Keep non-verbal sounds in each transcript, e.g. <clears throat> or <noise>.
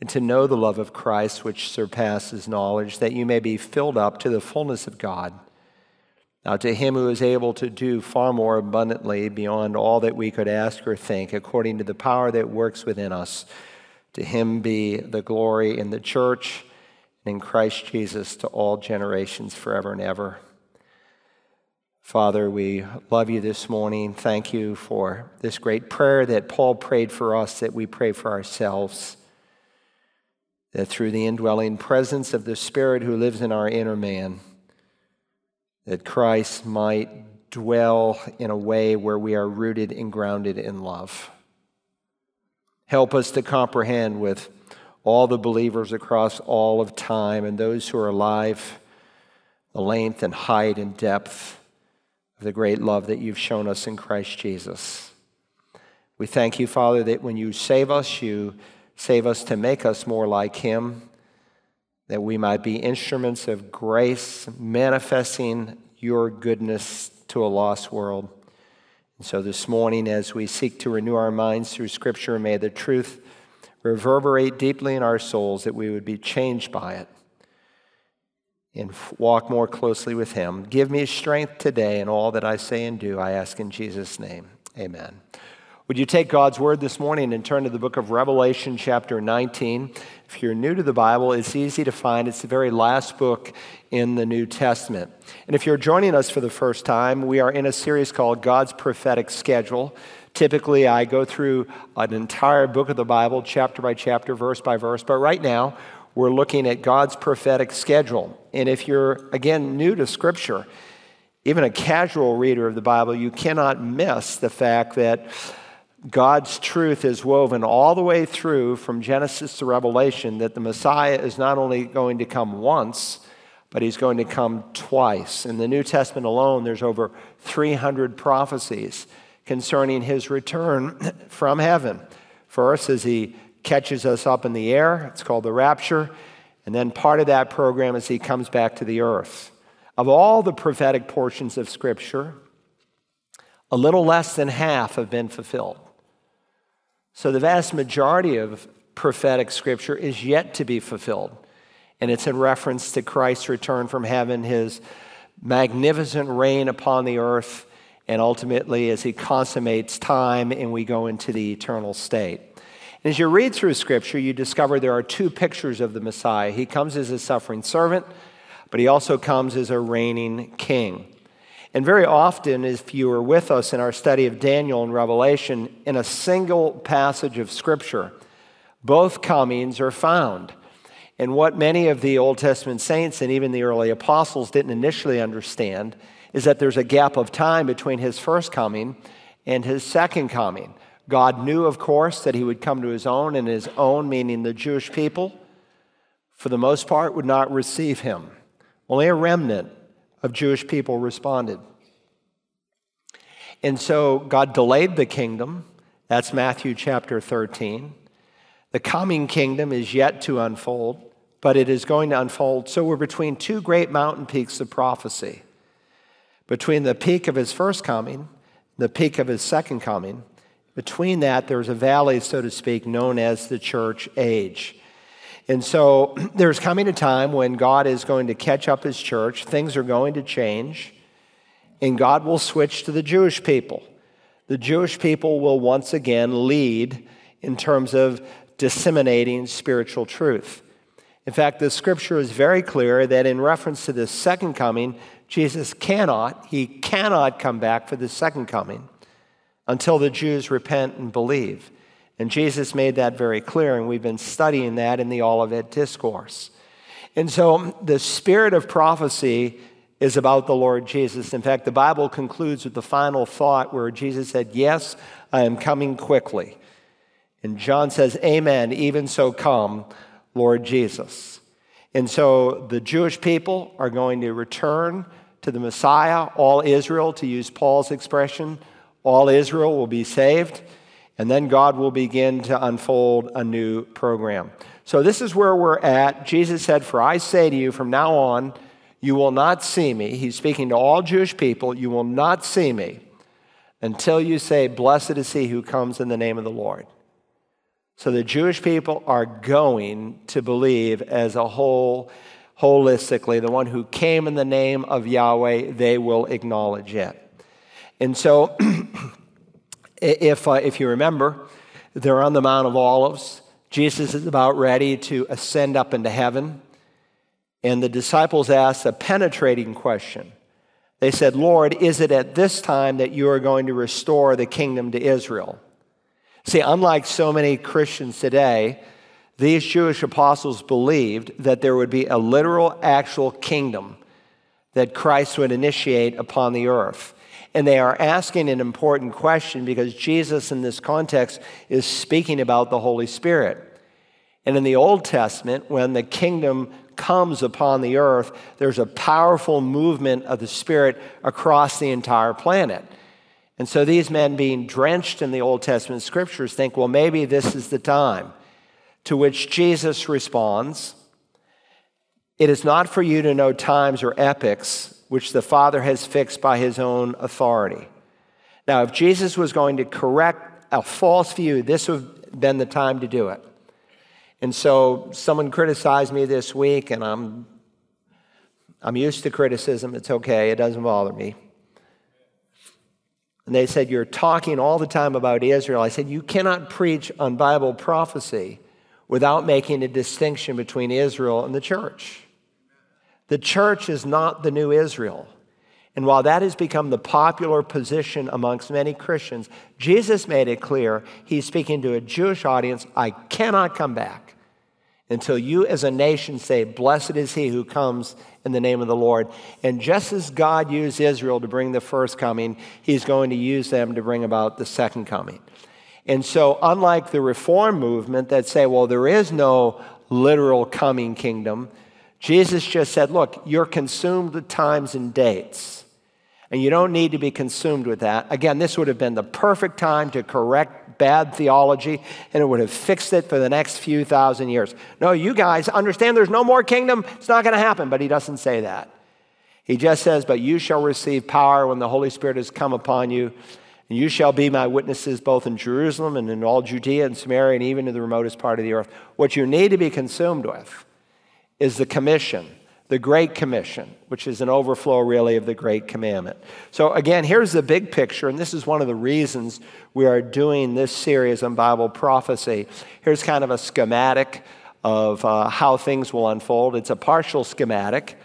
and to know the love of Christ which surpasses knowledge, that you may be filled up to the fullness of God. Now, to him who is able to do far more abundantly beyond all that we could ask or think, according to the power that works within us, to him be the glory in the church and in Christ Jesus to all generations forever and ever. Father, we love you this morning. Thank you for this great prayer that Paul prayed for us, that we pray for ourselves that through the indwelling presence of the Spirit who lives in our inner man, that Christ might dwell in a way where we are rooted and grounded in love. Help us to comprehend with all the believers across all of time and those who are alive the length and height and depth of the great love that you've shown us in Christ Jesus. We thank you, Father, that when you save us, you Save us to make us more like Him, that we might be instruments of grace, manifesting your goodness to a lost world. And so this morning, as we seek to renew our minds through Scripture, may the truth reverberate deeply in our souls that we would be changed by it and walk more closely with Him. Give me strength today in all that I say and do, I ask in Jesus' name. Amen. Would you take God's word this morning and turn to the book of Revelation, chapter 19? If you're new to the Bible, it's easy to find. It's the very last book in the New Testament. And if you're joining us for the first time, we are in a series called God's Prophetic Schedule. Typically, I go through an entire book of the Bible, chapter by chapter, verse by verse. But right now, we're looking at God's prophetic schedule. And if you're, again, new to Scripture, even a casual reader of the Bible, you cannot miss the fact that God's truth is woven all the way through from Genesis to Revelation that the Messiah is not only going to come once, but he's going to come twice. In the New Testament alone, there's over 300 prophecies concerning his return <coughs> from heaven. First, as he catches us up in the air, it's called the rapture. And then part of that program is he comes back to the earth. Of all the prophetic portions of Scripture, a little less than half have been fulfilled. So the vast majority of prophetic scripture is yet to be fulfilled. And it's in reference to Christ's return from heaven, his magnificent reign upon the earth, and ultimately as he consummates time and we go into the eternal state. And as you read through scripture, you discover there are two pictures of the Messiah. He comes as a suffering servant, but he also comes as a reigning king. And very often, if you were with us in our study of Daniel and Revelation, in a single passage of Scripture, both comings are found. And what many of the Old Testament saints and even the early apostles didn't initially understand is that there's a gap of time between his first coming and his second coming. God knew, of course, that he would come to his own, and his own, meaning the Jewish people, for the most part, would not receive him. Only a remnant of Jewish people responded. And so God delayed the kingdom. That's Matthew chapter 13. The coming kingdom is yet to unfold, but it is going to unfold. So we're between two great mountain peaks of prophecy. Between the peak of his first coming, the peak of his second coming, between that, there's a valley, so to speak, known as the church age. And so <clears throat> there's coming a time when God is going to catch up his church, things are going to change, and God will switch to the Jewish people. The Jewish people will once again lead in terms of disseminating spiritual truth. In fact, the scripture is very clear that in reference to the second coming, Jesus cannot, he cannot come back for the second coming until the Jews repent and believe. And Jesus made that very clear, and we've been studying that in the Olivet Discourse. And so the spirit of prophecy is about the Lord Jesus. In fact, the Bible concludes with the final thought where Jesus said, Yes, I am coming quickly. And John says, Amen, even so come, Lord Jesus. And so the Jewish people are going to return to the Messiah, all Israel, to use Paul's expression, all Israel will be saved. And then God will begin to unfold a new program. So, this is where we're at. Jesus said, For I say to you, from now on, you will not see me. He's speaking to all Jewish people. You will not see me until you say, Blessed is he who comes in the name of the Lord. So the Jewish people are going to believe as a whole, holistically, the one who came in the name of Yahweh, they will acknowledge it. And so, <clears throat> if, uh, if you remember, they're on the Mount of Olives. Jesus is about ready to ascend up into heaven. And the disciples asked a penetrating question. They said, Lord, is it at this time that you are going to restore the kingdom to Israel? See, unlike so many Christians today, these Jewish apostles believed that there would be a literal, actual kingdom that Christ would initiate upon the earth. And they are asking an important question because Jesus, in this context, is speaking about the Holy Spirit. And in the Old Testament, when the kingdom comes upon the earth, there's a powerful movement of the Spirit across the entire planet. And so these men, being drenched in the Old Testament scriptures, think, well, maybe this is the time. To which Jesus responds, It is not for you to know times or epochs which the Father has fixed by his own authority. Now, if Jesus was going to correct a false view, this would have been the time to do it. And so someone criticized me this week, and I'm, I'm used to criticism. It's okay, it doesn't bother me. And they said, You're talking all the time about Israel. I said, You cannot preach on Bible prophecy without making a distinction between Israel and the church. The church is not the new Israel. And while that has become the popular position amongst many Christians, Jesus made it clear he's speaking to a Jewish audience I cannot come back until you as a nation say, Blessed is he who comes in the name of the Lord. And just as God used Israel to bring the first coming, he's going to use them to bring about the second coming. And so, unlike the reform movement that say, well, there is no literal coming kingdom, Jesus just said, look, you're consumed with times and dates. And you don't need to be consumed with that. Again, this would have been the perfect time to correct bad theology and it would have fixed it for the next few thousand years. No, you guys understand there's no more kingdom. It's not going to happen. But he doesn't say that. He just says, But you shall receive power when the Holy Spirit has come upon you. And you shall be my witnesses both in Jerusalem and in all Judea and Samaria and even to the remotest part of the earth. What you need to be consumed with is the commission the Great Commission, which is an overflow really of the Great Commandment. So, again, here's the big picture, and this is one of the reasons we are doing this series on Bible prophecy. Here's kind of a schematic of uh, how things will unfold. It's a partial schematic.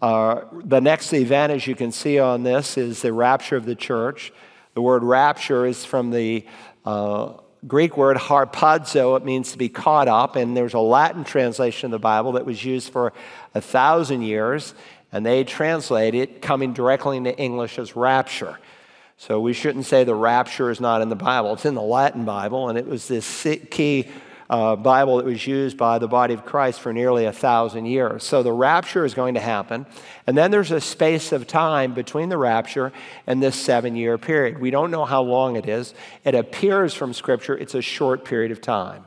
Uh, the next event, as you can see on this, is the rapture of the church. The word rapture is from the uh, Greek word harpazo, it means to be caught up, and there's a Latin translation of the Bible that was used for a thousand years, and they translate it coming directly into English as rapture. So we shouldn't say the rapture is not in the Bible. It's in the Latin Bible, and it was this key uh, Bible that was used by the body of Christ for nearly a thousand years. So the rapture is going to happen. And then there's a space of time between the rapture and this seven year period. We don't know how long it is. It appears from Scripture it's a short period of time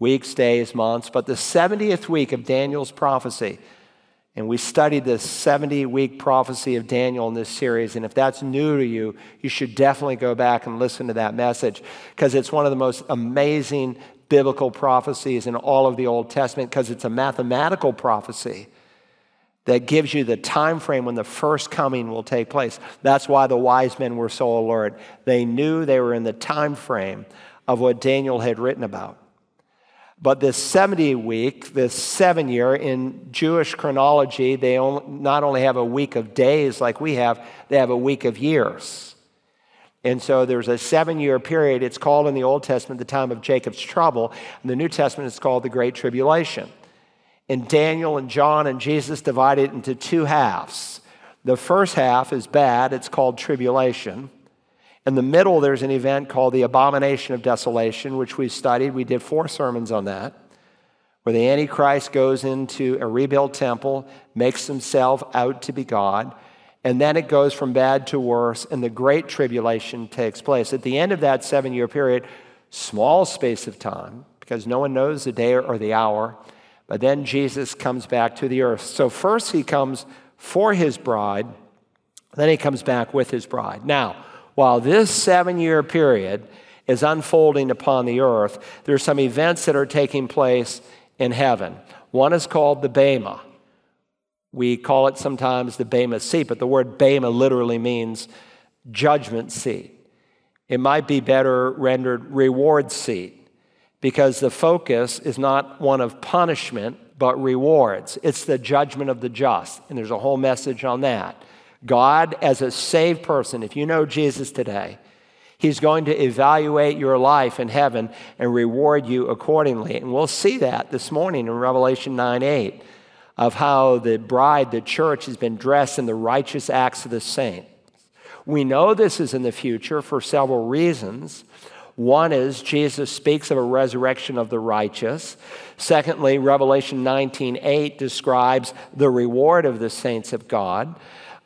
weeks, days, months. But the 70th week of Daniel's prophecy, and we studied the 70 week prophecy of Daniel in this series. And if that's new to you, you should definitely go back and listen to that message because it's one of the most amazing biblical prophecies in all of the Old Testament because it's a mathematical prophecy that gives you the time frame when the first coming will take place. That's why the wise men were so alert. They knew they were in the time frame of what Daniel had written about. But this 70 week, this seven year, in Jewish chronology, they not only have a week of days like we have, they have a week of years. And so there's a seven year period. It's called in the Old Testament the time of Jacob's trouble. In the New Testament, it's called the Great Tribulation. And Daniel and John and Jesus divide it into two halves. The first half is bad, it's called tribulation. In the middle, there's an event called the Abomination of Desolation, which we studied. We did four sermons on that. where the Antichrist goes into a rebuilt temple, makes himself out to be God, and then it goes from bad to worse, and the Great Tribulation takes place. At the end of that seven year period, small space of time, because no one knows the day or the hour, but then Jesus comes back to the earth. So first he comes for his bride, then he comes back with his bride. Now, while this seven year period is unfolding upon the earth, there are some events that are taking place in heaven. One is called the Bema. We call it sometimes the Bema seat, but the word Bema literally means judgment seat. It might be better rendered reward seat because the focus is not one of punishment, but rewards. It's the judgment of the just, and there's a whole message on that. God, as a saved person, if you know Jesus today, He's going to evaluate your life in heaven and reward you accordingly. And we'll see that this morning in Revelation 9 8 of how the bride, the church, has been dressed in the righteous acts of the saints. We know this is in the future for several reasons. One is Jesus speaks of a resurrection of the righteous. Secondly, Revelation 19 8 describes the reward of the saints of God.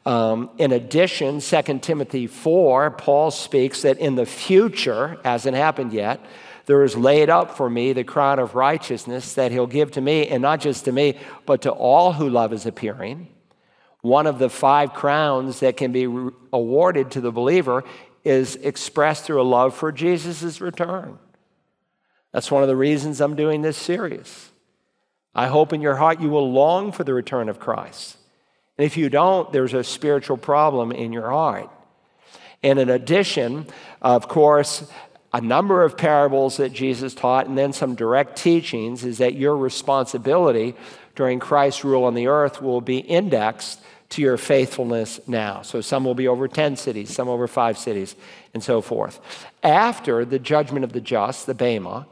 Um, in addition, 2 Timothy 4, Paul speaks that in the future, hasn't happened yet, there is laid up for me the crown of righteousness that he'll give to me, and not just to me, but to all who love his appearing. One of the five crowns that can be awarded to the believer is expressed through a love for Jesus' return. That's one of the reasons I'm doing this series. I hope in your heart you will long for the return of Christ. And if you don't, there's a spiritual problem in your heart. And in addition, of course, a number of parables that Jesus taught and then some direct teachings is that your responsibility during Christ's rule on the earth will be indexed to your faithfulness now. So some will be over 10 cities, some over five cities, and so forth. After the judgment of the just, the Bema,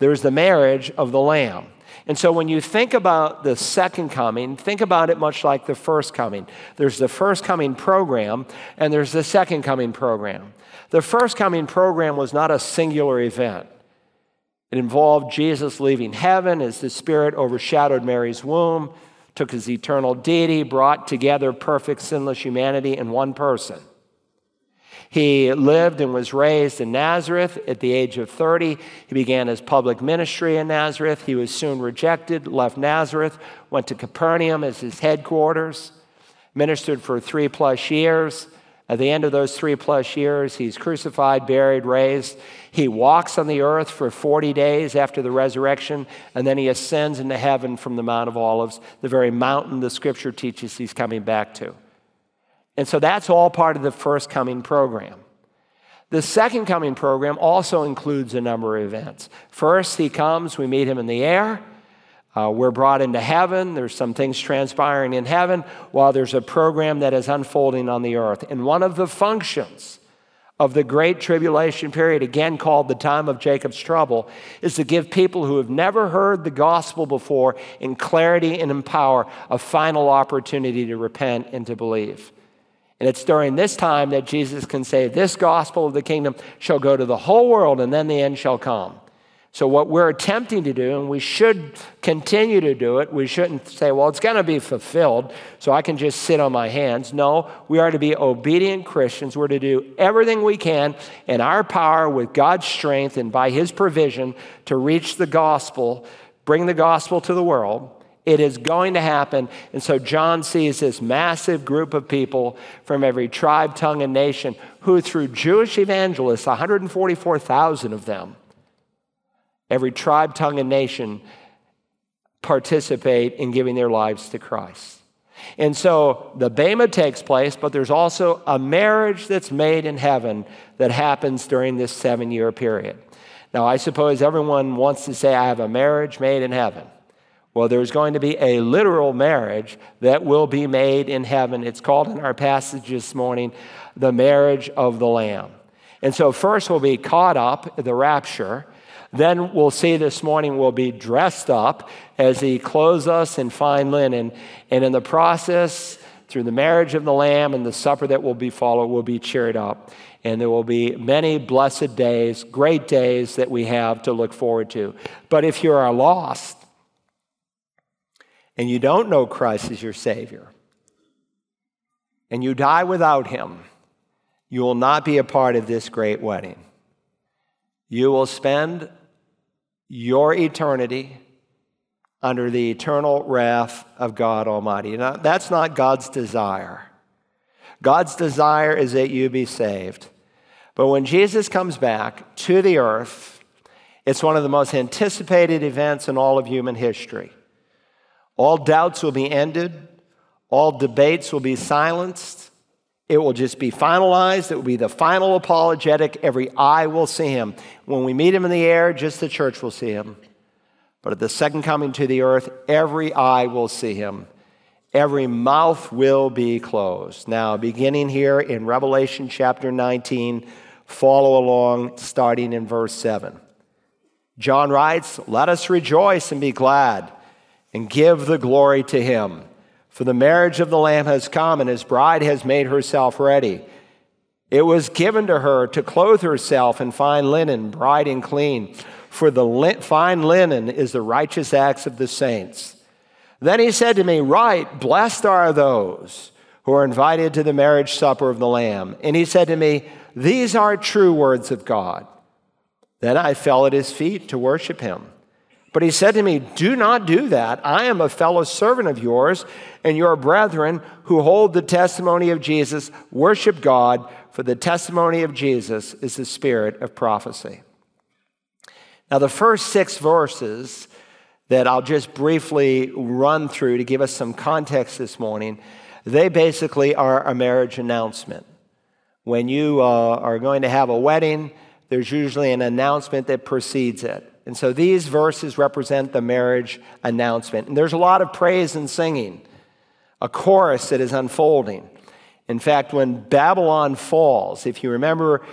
there's the marriage of the Lamb. And so when you think about the second coming, think about it much like the first coming. There's the first coming program and there's the second coming program. The first coming program was not a singular event. It involved Jesus leaving heaven as the Spirit overshadowed Mary's womb, took his eternal deity, brought together perfect sinless humanity in one person. He lived and was raised in Nazareth. At the age of 30, he began his public ministry in Nazareth. He was soon rejected, left Nazareth, went to Capernaum as his headquarters, ministered for three plus years. At the end of those three plus years, he's crucified, buried, raised. He walks on the earth for 40 days after the resurrection, and then he ascends into heaven from the Mount of Olives, the very mountain the scripture teaches he's coming back to. And so that's all part of the first coming program. The second coming program also includes a number of events. First, he comes, we meet him in the air. Uh, we're brought into heaven. There's some things transpiring in heaven while there's a program that is unfolding on the earth. And one of the functions of the Great Tribulation period, again called the time of Jacob's trouble, is to give people who have never heard the gospel before in clarity and in power a final opportunity to repent and to believe. And it's during this time that Jesus can say, This gospel of the kingdom shall go to the whole world, and then the end shall come. So, what we're attempting to do, and we should continue to do it, we shouldn't say, Well, it's going to be fulfilled, so I can just sit on my hands. No, we are to be obedient Christians. We're to do everything we can in our power with God's strength and by His provision to reach the gospel, bring the gospel to the world. It is going to happen. And so John sees this massive group of people from every tribe, tongue, and nation who, through Jewish evangelists, 144,000 of them, every tribe, tongue, and nation participate in giving their lives to Christ. And so the Bema takes place, but there's also a marriage that's made in heaven that happens during this seven year period. Now, I suppose everyone wants to say, I have a marriage made in heaven. Well, there's going to be a literal marriage that will be made in heaven. It's called in our passage this morning the marriage of the Lamb. And so, first we'll be caught up, the rapture. Then we'll see this morning we'll be dressed up as he clothes us in fine linen. And in the process, through the marriage of the Lamb and the supper that will be followed, we'll be cheered up. And there will be many blessed days, great days that we have to look forward to. But if you are lost, and you don't know Christ as your Savior, and you die without Him, you will not be a part of this great wedding. You will spend your eternity under the eternal wrath of God Almighty. Now, that's not God's desire. God's desire is that you be saved. But when Jesus comes back to the earth, it's one of the most anticipated events in all of human history. All doubts will be ended, all debates will be silenced. It will just be finalized. It will be the final apologetic. Every eye will see him. When we meet him in the air, just the church will see him. But at the second coming to the earth, every eye will see him. Every mouth will be closed. Now, beginning here in Revelation chapter 19, follow along starting in verse 7. John writes, Let us rejoice and be glad and give the glory to him. For the marriage of the Lamb has come, and his bride has made herself ready. It was given to her to clothe herself in fine linen, bright and clean, for the fine linen is the righteous acts of the saints. Then he said to me, Write, blessed are those who are invited to the marriage supper of the Lamb. And he said to me, These are true words of God. Then I fell at his feet to worship him. But he said to me, Do not do that. I am a fellow servant of yours and your brethren who hold the testimony of Jesus. Worship God, for the testimony of Jesus is the spirit of prophecy. Now, the first six verses that I'll just briefly run through to give us some context this morning, they basically are a marriage announcement. When you uh, are going to have a wedding, there's usually an announcement that precedes it. And so these verses represent the marriage announcement. And there's a lot of praise and singing, a chorus that is unfolding. In fact, when Babylon falls, if you remember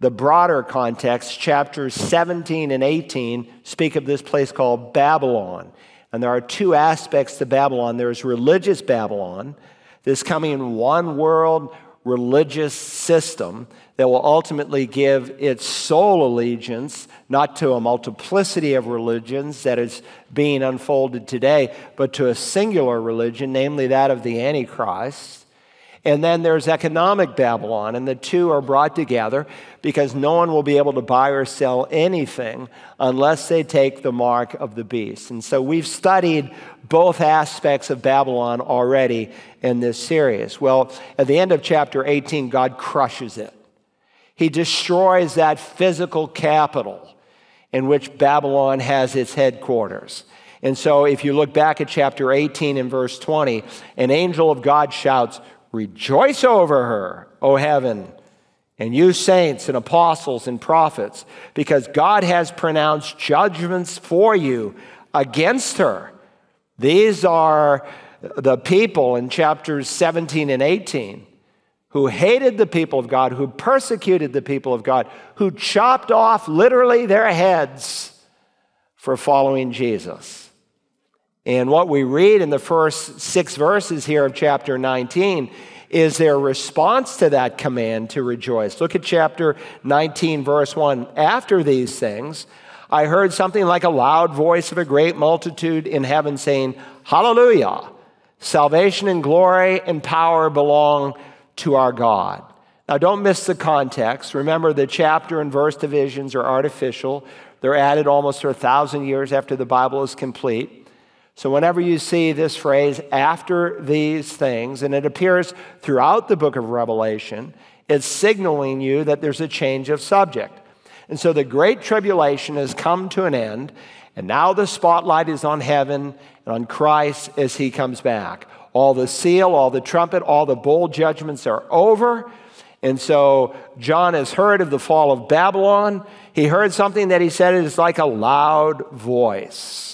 the broader context, chapters 17 and 18 speak of this place called Babylon. And there are two aspects to Babylon there's religious Babylon, this coming in one world religious system that will ultimately give its sole allegiance not to a multiplicity of religions that is being unfolded today, but to a singular religion, namely that of the Antichrist. And then there's economic Babylon, and the two are brought together because no one will be able to buy or sell anything unless they take the mark of the beast. And so we've studied both aspects of Babylon already in this series. Well, at the end of chapter 18, God crushes it. He destroys that physical capital in which Babylon has its headquarters. And so, if you look back at chapter 18 and verse 20, an angel of God shouts, Rejoice over her, O heaven, and you saints and apostles and prophets, because God has pronounced judgments for you against her. These are the people in chapters 17 and 18 who hated the people of God, who persecuted the people of God, who chopped off literally their heads for following Jesus. And what we read in the first six verses here of chapter 19 is their response to that command to rejoice. Look at chapter 19, verse 1. After these things, I heard something like a loud voice of a great multitude in heaven saying, Hallelujah! Salvation and glory and power belong to our God. Now, don't miss the context. Remember, the chapter and verse divisions are artificial, they're added almost a thousand years after the Bible is complete. So, whenever you see this phrase, after these things, and it appears throughout the book of Revelation, it's signaling you that there's a change of subject. And so the Great Tribulation has come to an end, and now the spotlight is on heaven and on Christ as he comes back. All the seal, all the trumpet, all the bowl judgments are over. And so John has heard of the fall of Babylon. He heard something that he said is like a loud voice.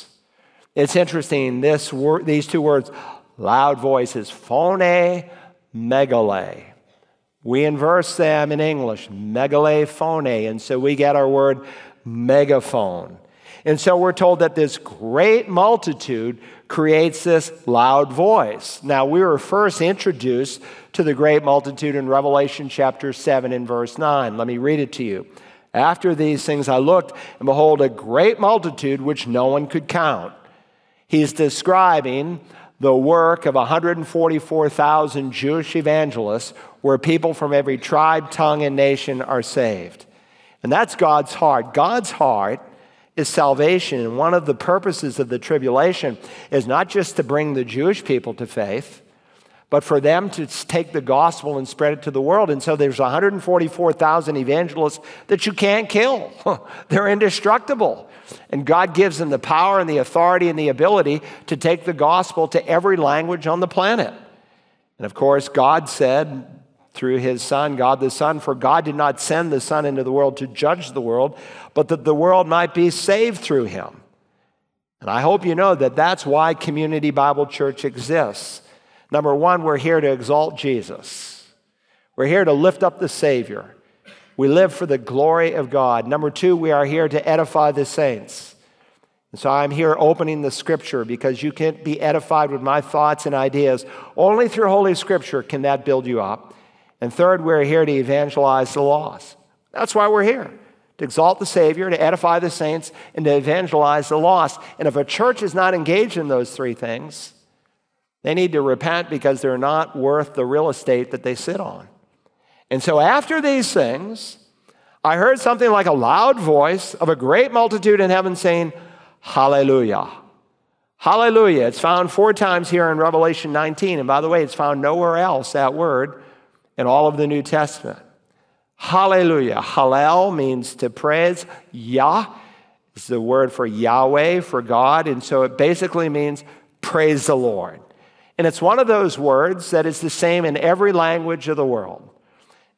It's interesting, this word, these two words, loud voices, phone, megale. We inverse them in English, megale, phone, and so we get our word megaphone. And so we're told that this great multitude creates this loud voice. Now, we were first introduced to the great multitude in Revelation chapter 7 and verse 9. Let me read it to you. After these things I looked, and behold, a great multitude which no one could count, He's describing the work of 144,000 Jewish evangelists where people from every tribe, tongue, and nation are saved. And that's God's heart. God's heart is salvation. And one of the purposes of the tribulation is not just to bring the Jewish people to faith, but for them to take the gospel and spread it to the world. And so there's 144,000 evangelists that you can't kill. <laughs> They're indestructible. And God gives them the power and the authority and the ability to take the gospel to every language on the planet. And of course, God said through his Son, God the Son, for God did not send the Son into the world to judge the world, but that the world might be saved through him. And I hope you know that that's why Community Bible Church exists. Number one, we're here to exalt Jesus. We're here to lift up the Savior. We live for the glory of God. Number two, we are here to edify the saints. And so I'm here opening the scripture because you can't be edified with my thoughts and ideas. Only through Holy Scripture can that build you up. And third, we're here to evangelize the lost. That's why we're here to exalt the Savior, to edify the saints, and to evangelize the lost. And if a church is not engaged in those three things, they need to repent because they're not worth the real estate that they sit on. And so after these things, I heard something like a loud voice of a great multitude in heaven saying, Hallelujah. Hallelujah. It's found four times here in Revelation 19. And by the way, it's found nowhere else, that word, in all of the New Testament. Hallelujah. Hallel means to praise. Yah is the word for Yahweh, for God. And so it basically means praise the Lord. And it's one of those words that is the same in every language of the world.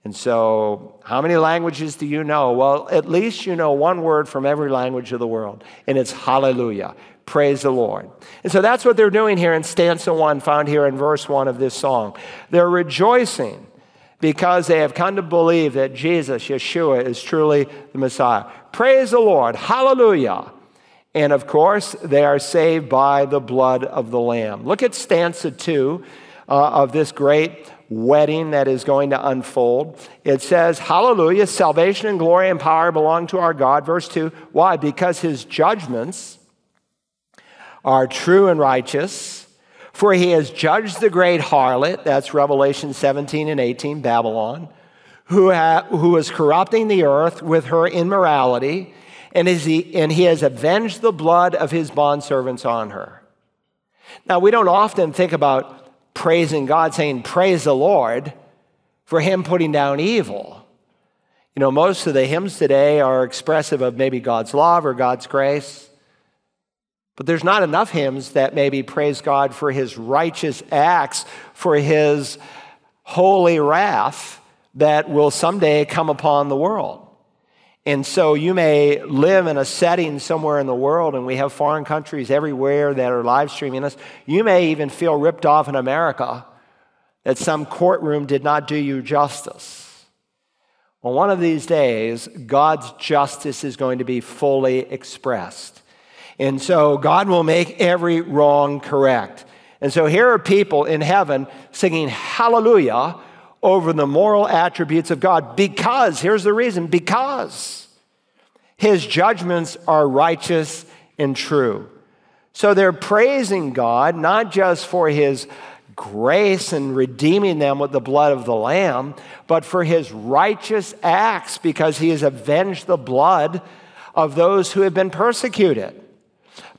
And so, how many languages do you know? Well, at least you know one word from every language of the world, and it's hallelujah. Praise the Lord. And so that's what they're doing here in stanza one, found here in verse one of this song. They're rejoicing because they have come to believe that Jesus, Yeshua, is truly the Messiah. Praise the Lord. Hallelujah. And of course, they are saved by the blood of the Lamb. Look at stanza two uh, of this great wedding that is going to unfold. It says, Hallelujah, salvation and glory and power belong to our God. Verse 2. Why? Because his judgments are true and righteous. For he has judged the great harlot, that's Revelation 17 and 18, Babylon, who, ha- who is corrupting the earth with her immorality and, he, and he has avenged the blood of his bondservants on her. Now, we don't often think about praising God, saying, Praise the Lord, for him putting down evil. You know, most of the hymns today are expressive of maybe God's love or God's grace. But there's not enough hymns that maybe praise God for his righteous acts, for his holy wrath that will someday come upon the world. And so you may live in a setting somewhere in the world, and we have foreign countries everywhere that are live streaming us. You may even feel ripped off in America that some courtroom did not do you justice. Well, one of these days, God's justice is going to be fully expressed. And so God will make every wrong correct. And so here are people in heaven singing hallelujah over the moral attributes of God because, here's the reason, because his judgments are righteous and true. So they're praising God not just for his grace and redeeming them with the blood of the Lamb, but for his righteous acts because he has avenged the blood of those who have been persecuted.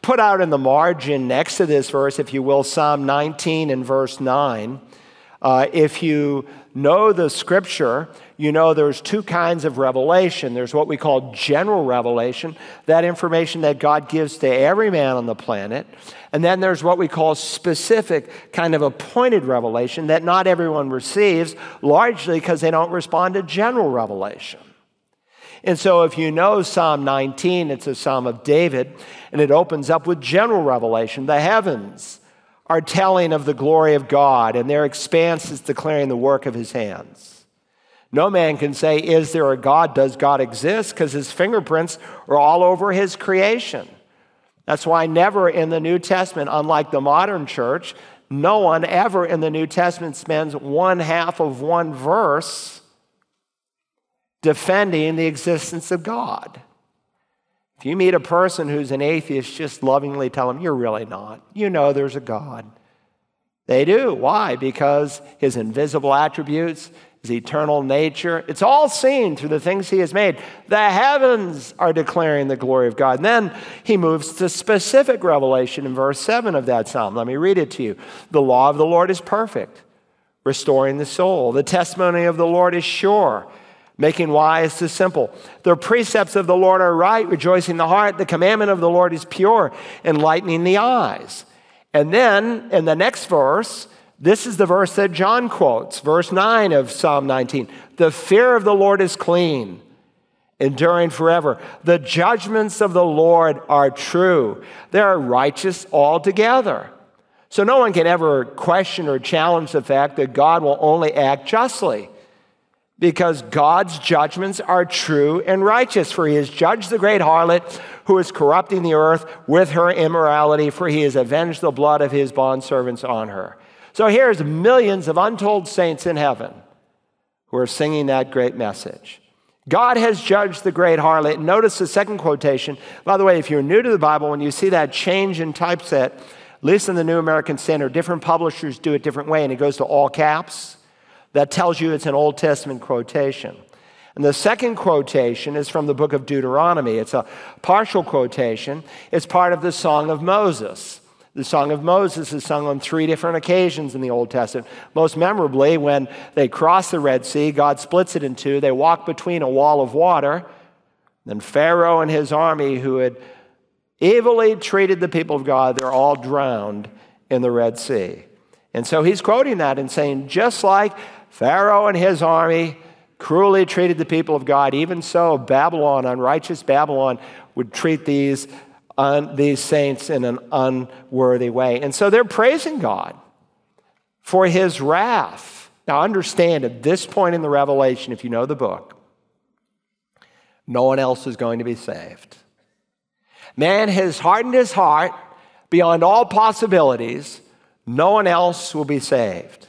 Put out in the margin next to this verse, if you will, Psalm 19 and verse 9. Uh, if you know the scripture, you know there's two kinds of revelation. There's what we call general revelation, that information that God gives to every man on the planet. And then there's what we call specific, kind of appointed revelation that not everyone receives, largely because they don't respond to general revelation. And so, if you know Psalm 19, it's a psalm of David, and it opens up with general revelation the heavens are telling of the glory of God, and their expanse is declaring the work of his hands. No man can say, Is there a God? Does God exist? Because his fingerprints are all over his creation. That's why never in the New Testament, unlike the modern church, no one ever in the New Testament spends one half of one verse defending the existence of God. If you meet a person who's an atheist, just lovingly tell them, You're really not. You know there's a God. They do. Why? Because his invisible attributes, his eternal nature, it's all seen through the things he has made. The heavens are declaring the glory of God. And then he moves to specific revelation in verse 7 of that psalm. Let me read it to you. The law of the Lord is perfect, restoring the soul. The testimony of the Lord is sure making wise the simple. The precepts of the Lord are right, rejoicing the heart. The commandment of the Lord is pure, enlightening the eyes. And then in the next verse, this is the verse that John quotes, verse 9 of Psalm 19. The fear of the Lord is clean, enduring forever. The judgments of the Lord are true, they are righteous altogether. So no one can ever question or challenge the fact that God will only act justly because God's judgments are true and righteous. For he has judged the great harlot who is corrupting the earth with her immorality, for he has avenged the blood of his bondservants on her. So here's millions of untold saints in heaven who are singing that great message. God has judged the great harlot. Notice the second quotation. By the way, if you're new to the Bible, when you see that change in typeset, at least in the New American Standard, different publishers do it different way, and it goes to all caps. That tells you it's an Old Testament quotation. And the second quotation is from the book of Deuteronomy. It's a partial quotation. It's part of the Song of Moses. The Song of Moses is sung on three different occasions in the Old Testament. Most memorably, when they cross the Red Sea, God splits it in two. They walk between a wall of water. Then Pharaoh and his army, who had evilly treated the people of God, they're all drowned in the Red Sea. And so he's quoting that and saying, just like Pharaoh and his army cruelly treated the people of God. Even so, Babylon, unrighteous Babylon, would treat these, un, these saints in an unworthy way. And so they're praising God for his wrath. Now, understand at this point in the Revelation, if you know the book, no one else is going to be saved. Man has hardened his heart beyond all possibilities. No one else will be saved.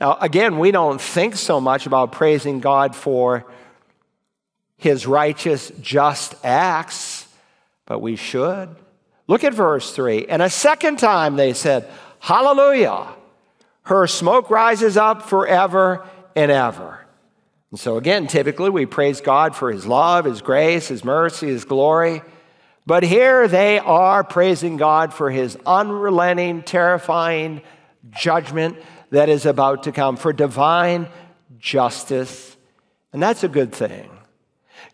Now, again, we don't think so much about praising God for his righteous, just acts, but we should. Look at verse 3. And a second time they said, Hallelujah! Her smoke rises up forever and ever. And so, again, typically we praise God for his love, his grace, his mercy, his glory. But here they are praising God for his unrelenting, terrifying judgment that is about to come, for divine justice. And that's a good thing.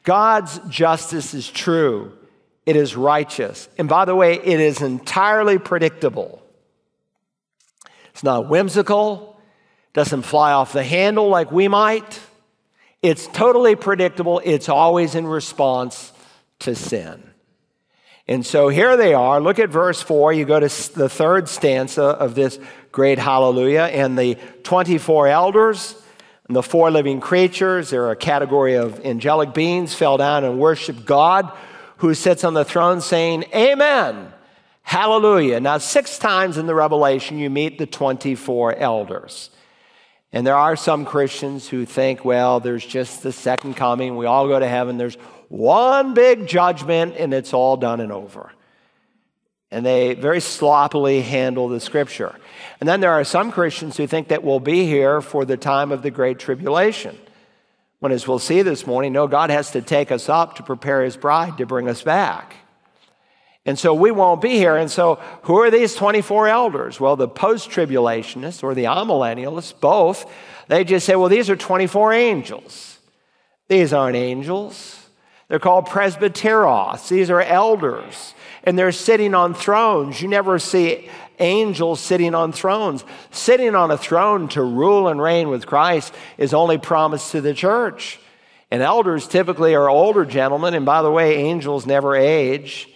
God's justice is true, it is righteous. And by the way, it is entirely predictable. It's not whimsical, doesn't fly off the handle like we might. It's totally predictable, it's always in response to sin. And so here they are. Look at verse 4. You go to the third stanza of this great hallelujah. And the 24 elders and the four living creatures, they're a category of angelic beings, fell down and worshiped God who sits on the throne, saying, Amen. Hallelujah. Now, six times in the Revelation, you meet the 24 elders. And there are some Christians who think, well, there's just the second coming. We all go to heaven. There's one big judgment and it's all done and over. And they very sloppily handle the scripture. And then there are some Christians who think that we'll be here for the time of the Great Tribulation. When, as we'll see this morning, no, God has to take us up to prepare his bride to bring us back. And so we won't be here. And so, who are these 24 elders? Well, the post tribulationists or the amillennialists, both, they just say, well, these are 24 angels. These aren't angels. They're called presbyteros. These are elders, and they're sitting on thrones. You never see angels sitting on thrones. Sitting on a throne to rule and reign with Christ is only promised to the church. And elders typically are older gentlemen, and by the way, angels never age.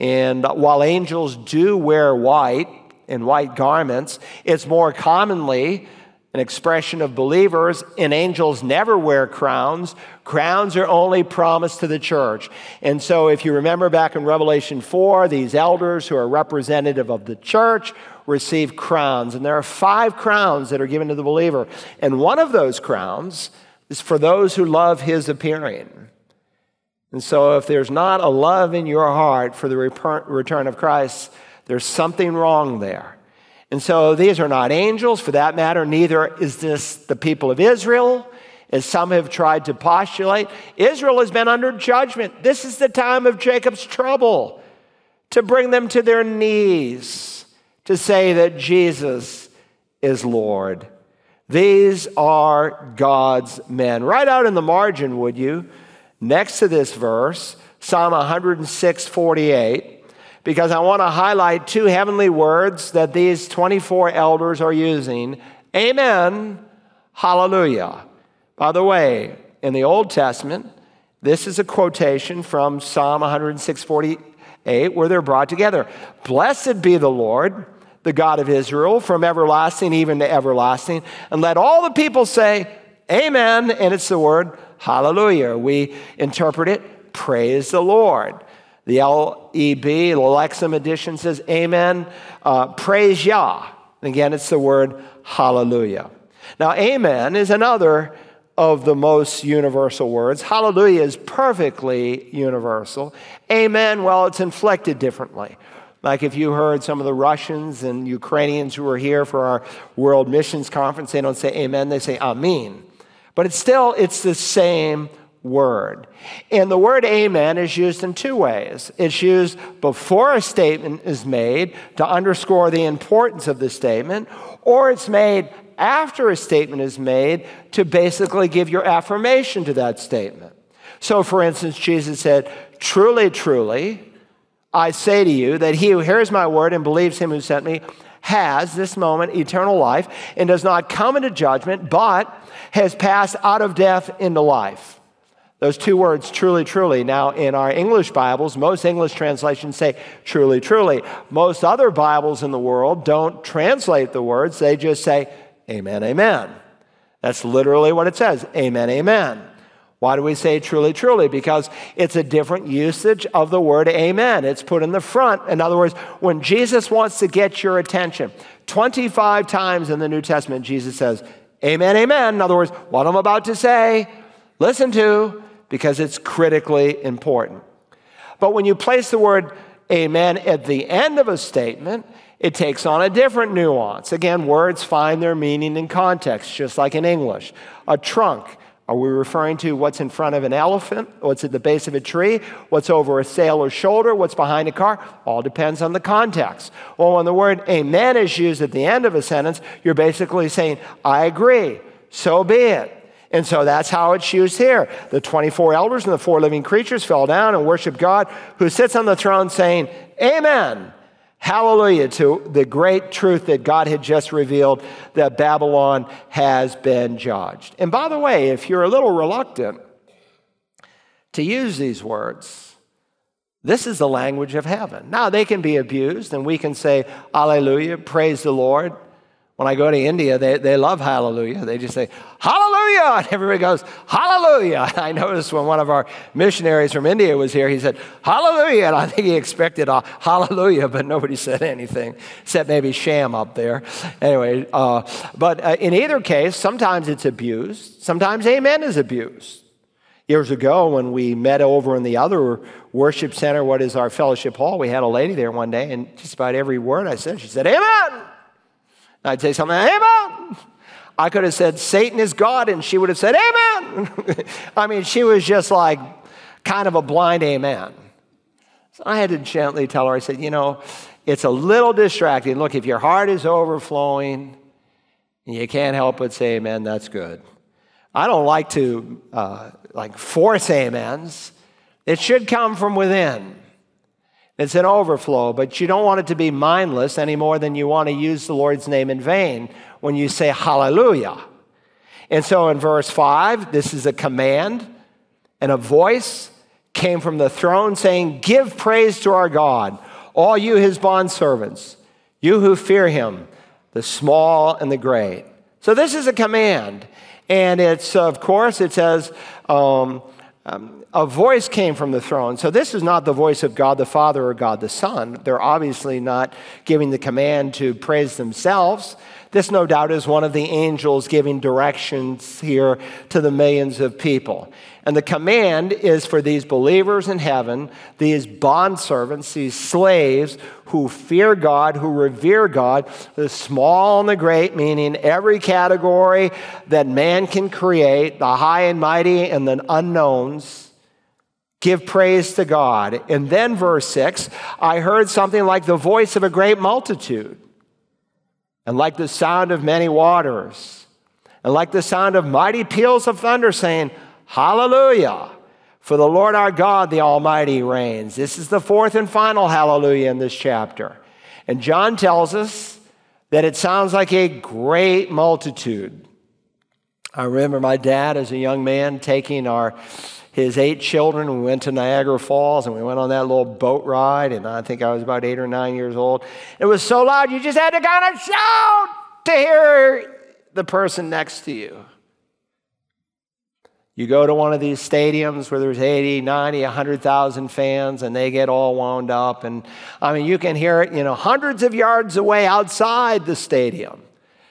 And while angels do wear white and white garments, it's more commonly an expression of believers, and angels never wear crowns. Crowns are only promised to the church. And so, if you remember back in Revelation 4, these elders who are representative of the church receive crowns. And there are five crowns that are given to the believer. And one of those crowns is for those who love his appearing. And so, if there's not a love in your heart for the return of Christ, there's something wrong there. And so, these are not angels for that matter, neither is this the people of Israel, as some have tried to postulate. Israel has been under judgment. This is the time of Jacob's trouble to bring them to their knees, to say that Jesus is Lord. These are God's men. Right out in the margin, would you? next to this verse, Psalm 106 48, because I want to highlight two heavenly words that these 24 elders are using Amen, Hallelujah. By the way, in the Old Testament, this is a quotation from Psalm 106 48, where they're brought together. Blessed be the Lord, the God of Israel, from everlasting even to everlasting. And let all the people say, Amen. And it's the word hallelujah. We interpret it, praise the Lord. The LEB, the Lexham edition says, Amen, uh, praise Yah. Again, it's the word hallelujah. Now, Amen is another of the most universal words. Hallelujah is perfectly universal. Amen, well, it's inflected differently. Like if you heard some of the Russians and Ukrainians who were here for our World Missions Conference, they don't say amen, they say amen. But it's still, it's the same word. And the word amen is used in two ways. It's used before a statement is made to underscore the importance of the statement, or it's made after a statement is made to basically give your affirmation to that statement. So, for instance, Jesus said, Truly, truly, I say to you that he who hears my word and believes him who sent me has this moment eternal life and does not come into judgment, but has passed out of death into life. Those two words, truly, truly. Now, in our English Bibles, most English translations say truly, truly. Most other Bibles in the world don't translate the words, they just say amen, amen. That's literally what it says amen, amen. Why do we say truly, truly? Because it's a different usage of the word amen. It's put in the front. In other words, when Jesus wants to get your attention, 25 times in the New Testament, Jesus says, Amen, amen. In other words, what I'm about to say, listen to, because it's critically important. But when you place the word amen at the end of a statement, it takes on a different nuance. Again, words find their meaning in context, just like in English. A trunk are we referring to what's in front of an elephant? What's at the base of a tree? What's over a sailor's shoulder? What's behind a car? All depends on the context. Well, when the word amen is used at the end of a sentence, you're basically saying, I agree, so be it. And so that's how it's used here. The 24 elders and the four living creatures fell down and worshiped God who sits on the throne saying, Amen. Hallelujah to the great truth that God had just revealed that Babylon has been judged. And by the way, if you're a little reluctant to use these words, this is the language of heaven. Now, they can be abused, and we can say, Hallelujah, praise the Lord. When I go to India, they, they love hallelujah. They just say, hallelujah. <laughs> And everybody goes, hallelujah. <laughs> I noticed when one of our missionaries from India was here, he said, hallelujah. And I think he expected a hallelujah, but nobody <laughs> said anything, except maybe Sham up there. Anyway, uh, but uh, in either case, sometimes it's abused, sometimes amen is abused. Years ago, when we met over in the other worship center, what is our fellowship hall, we had a lady there one day, and just about every word I said, she said, Amen. I'd say something, Amen. I could have said, Satan is God, and she would have said, Amen. <laughs> I mean, she was just like kind of a blind amen. So I had to gently tell her, I said, You know, it's a little distracting. Look, if your heart is overflowing and you can't help but say amen, that's good. I don't like to uh, like force amens. It should come from within. It's an overflow, but you don't want it to be mindless any more than you want to use the Lord's name in vain when you say hallelujah. And so in verse 5, this is a command, and a voice came from the throne saying, Give praise to our God, all you his bondservants, you who fear him, the small and the great. So this is a command. And it's, of course, it says, um, um, a voice came from the throne. So this is not the voice of God the Father or God the Son. They're obviously not giving the command to praise themselves. This, no doubt, is one of the angels giving directions here to the millions of people. And the command is for these believers in heaven, these bondservants, these slaves who fear God, who revere God, the small and the great, meaning every category that man can create, the high and mighty and the unknowns. Give praise to God. And then, verse 6 I heard something like the voice of a great multitude and like the sound of many waters, and like the sound of mighty peals of thunder, saying, Hallelujah! For the Lord our God, the Almighty, reigns. This is the fourth and final hallelujah in this chapter. And John tells us that it sounds like a great multitude. I remember my dad as a young man taking our his eight children. We went to Niagara Falls and we went on that little boat ride. And I think I was about eight or nine years old. It was so loud, you just had to kind of shout to hear the person next to you. You go to one of these stadiums where there's 80, 90, 100,000 fans and they get all wound up. And I mean, you can hear it, you know, hundreds of yards away outside the stadium.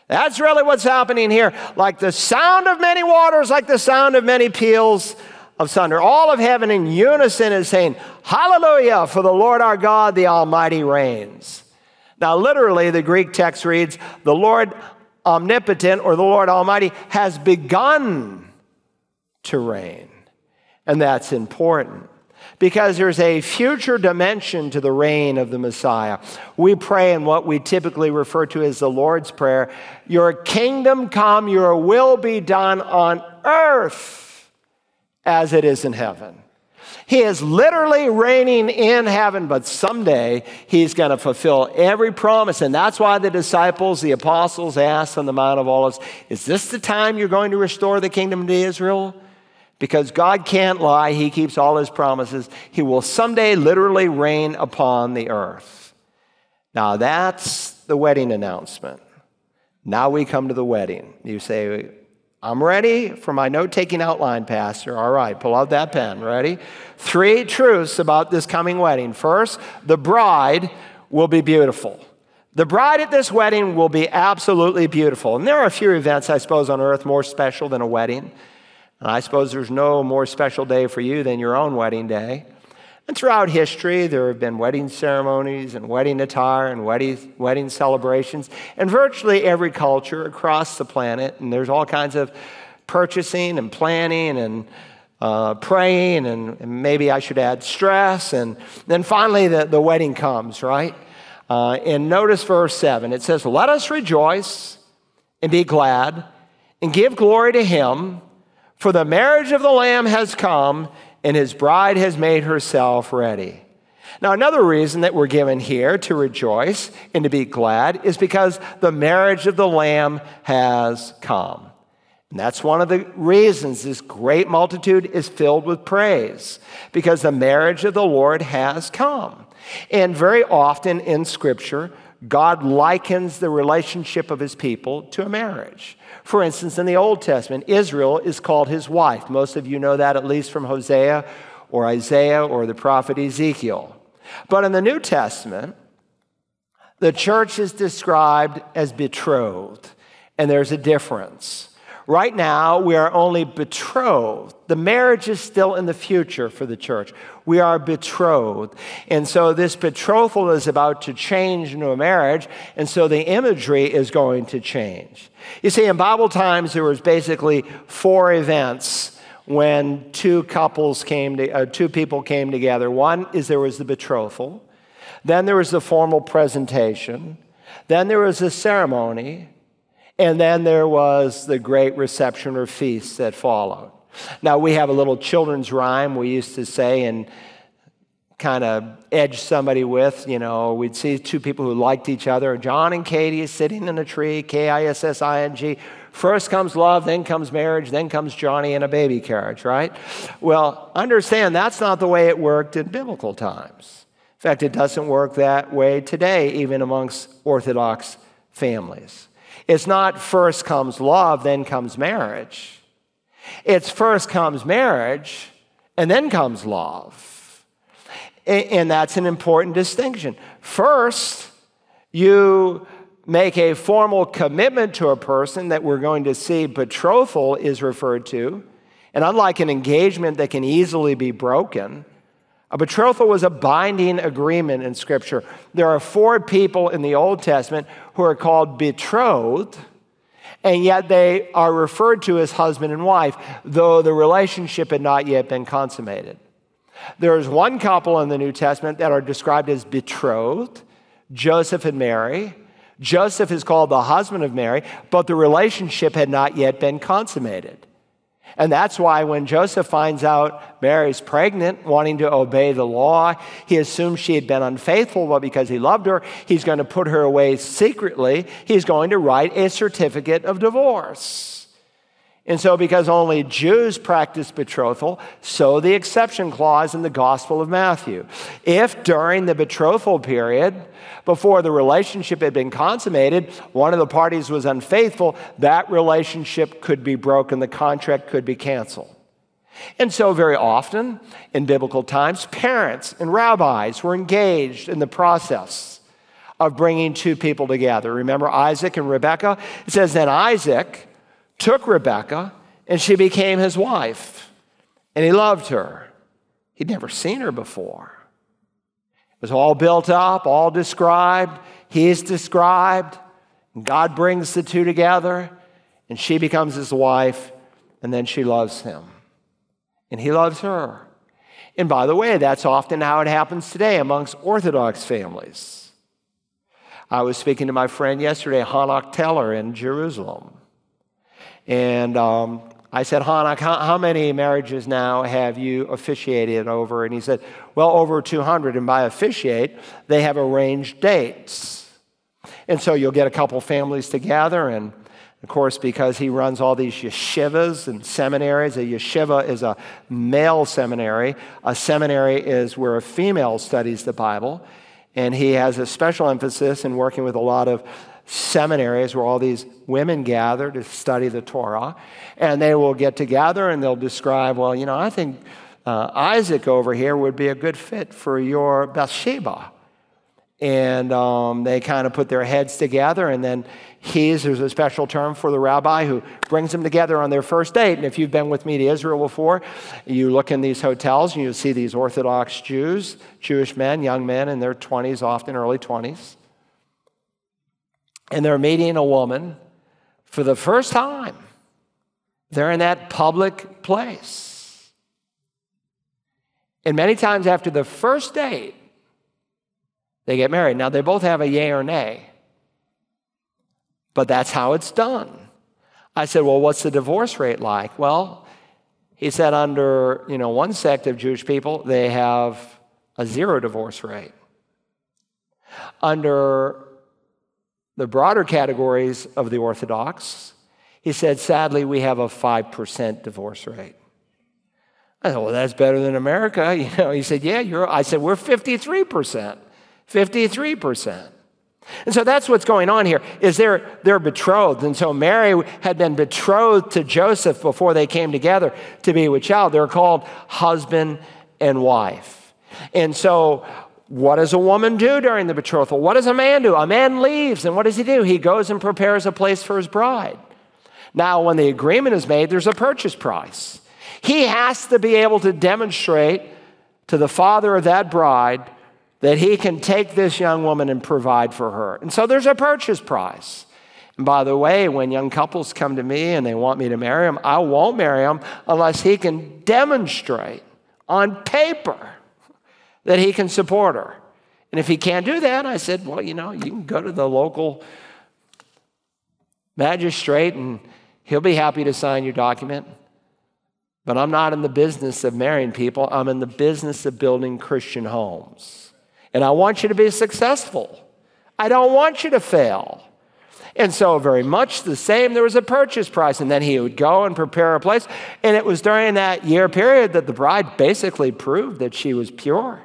That's really what's happening here. Like the sound of many waters, like the sound of many peals of thunder. All of heaven in unison is saying, Hallelujah, for the Lord our God, the Almighty reigns. Now, literally, the Greek text reads, The Lord omnipotent or the Lord Almighty has begun to reign. And that's important because there's a future dimension to the reign of the Messiah. We pray in what we typically refer to as the Lord's Prayer Your kingdom come, your will be done on earth as it is in heaven. He is literally reigning in heaven, but someday he's going to fulfill every promise. And that's why the disciples, the apostles, asked on the Mount of Olives, Is this the time you're going to restore the kingdom to Israel? Because God can't lie, He keeps all His promises. He will someday literally reign upon the earth. Now that's the wedding announcement. Now we come to the wedding. You say, I'm ready for my note taking outline, Pastor. All right, pull out that pen. Ready? Three truths about this coming wedding. First, the bride will be beautiful. The bride at this wedding will be absolutely beautiful. And there are a few events, I suppose, on earth more special than a wedding. And I suppose there's no more special day for you than your own wedding day. And throughout history, there have been wedding ceremonies and wedding attire and wedding, wedding celebrations in virtually every culture across the planet. And there's all kinds of purchasing and planning and uh, praying, and, and, maybe I should add stress. And then finally, the, the wedding comes, right? Uh, and notice verse 7 it says, Let us rejoice and be glad and give glory to him, for the marriage of the Lamb has come and his bride has made herself ready. Now, another reason that we're given here to rejoice and to be glad is because the marriage of the Lamb has come. And that's one of the reasons this great multitude is filled with praise, because the marriage of the Lord has come. And very often in Scripture, God likens the relationship of his people to a marriage. For instance, in the Old Testament, Israel is called his wife. Most of you know that at least from Hosea or Isaiah or the prophet Ezekiel. But in the New Testament, the church is described as betrothed, and there's a difference. Right now, we are only betrothed. The marriage is still in the future for the church. We are betrothed. And so this betrothal is about to change into a marriage, and so the imagery is going to change. You see, in Bible times, there was basically four events when two couples came to, uh, two people came together. One is there was the betrothal, then there was the formal presentation, then there was the ceremony, and then there was the great reception or feast that followed. Now, we have a little children's rhyme we used to say and kind of edge somebody with. You know, we'd see two people who liked each other. John and Katie sitting in a tree, K I S S I N G. First comes love, then comes marriage, then comes Johnny in a baby carriage, right? Well, understand that's not the way it worked in biblical times. In fact, it doesn't work that way today, even amongst Orthodox families. It's not first comes love, then comes marriage. It's first comes marriage, and then comes love. And that's an important distinction. First, you make a formal commitment to a person that we're going to see betrothal is referred to. And unlike an engagement that can easily be broken, a betrothal was a binding agreement in Scripture. There are four people in the Old Testament who are called betrothed, and yet they are referred to as husband and wife, though the relationship had not yet been consummated. There's one couple in the New Testament that are described as betrothed Joseph and Mary. Joseph is called the husband of Mary, but the relationship had not yet been consummated. And that's why when Joseph finds out Mary's pregnant, wanting to obey the law, he assumes she had been unfaithful, but because he loved her, he's going to put her away secretly. He's going to write a certificate of divorce. And so, because only Jews practice betrothal, so the exception clause in the Gospel of Matthew. If during the betrothal period, before the relationship had been consummated, one of the parties was unfaithful, that relationship could be broken, the contract could be canceled. And so, very often in biblical times, parents and rabbis were engaged in the process of bringing two people together. Remember Isaac and Rebekah? It says, Then Isaac, took Rebekah and she became his wife. And he loved her. He'd never seen her before. It was all built up, all described. He's described. God brings the two together, and she becomes his wife, and then she loves him. And he loves her. And by the way, that's often how it happens today amongst Orthodox families. I was speaking to my friend yesterday, Hanoch Teller in Jerusalem. And um, I said, Hanoch, how, how, many marriages now have you officiated over? And he said, Well, over 200. And by officiate, they have arranged dates. And so you'll get a couple families together. And of course, because he runs all these yeshivas and seminaries, a yeshiva is a male seminary, a seminary is where a female studies the Bible. And he has a special emphasis in working with a lot of seminaries where all these women gather to study the Torah, and they will get together and they'll describe, well, you know, I think uh, Isaac over here would be a good fit for your Bathsheba. And um, they kind of put their heads together, and then he's, there's a special term for the rabbi who brings them together on their first date. And if you've been with me to Israel before, you look in these hotels and you see these Orthodox Jews, Jewish men, young men in their 20s, often early 20s and they're meeting a woman for the first time. They're in that public place. And many times after the first date, they get married. Now, they both have a yay or nay, but that's how it's done. I said, Well, what's the divorce rate like? Well, he said, under you know, one sect of Jewish people, they have a zero divorce rate. Under the broader categories of the Orthodox, he said, sadly, we have a 5% divorce rate. I said, well, that's better than America. <laughs> You know, he said, yeah, you're, I said, we're 53%. 53%. And so that's what's going on here is they're, they're betrothed. And so Mary had been betrothed to Joseph before they came together to be with child. They're called husband and wife. And so what does a woman do during the betrothal? What does a man do? A man leaves, and what does he do? He goes and prepares a place for his bride. Now, when the agreement is made, there's a purchase price. He has to be able to demonstrate to the father of that bride that he can take this young woman and provide for her. And so there's a purchase price. And by the way, when young couples come to me and they want me to marry them, I won't marry them unless he can demonstrate on paper that he can support her. And if he can't do that, I said, well, you know, you can go to the local magistrate and he'll be happy to sign your document. But I'm not in the business of marrying people, I'm in the business of building Christian homes. And I want you to be successful. I don't want you to fail. And so, very much the same, there was a purchase price. And then he would go and prepare a place. And it was during that year period that the bride basically proved that she was pure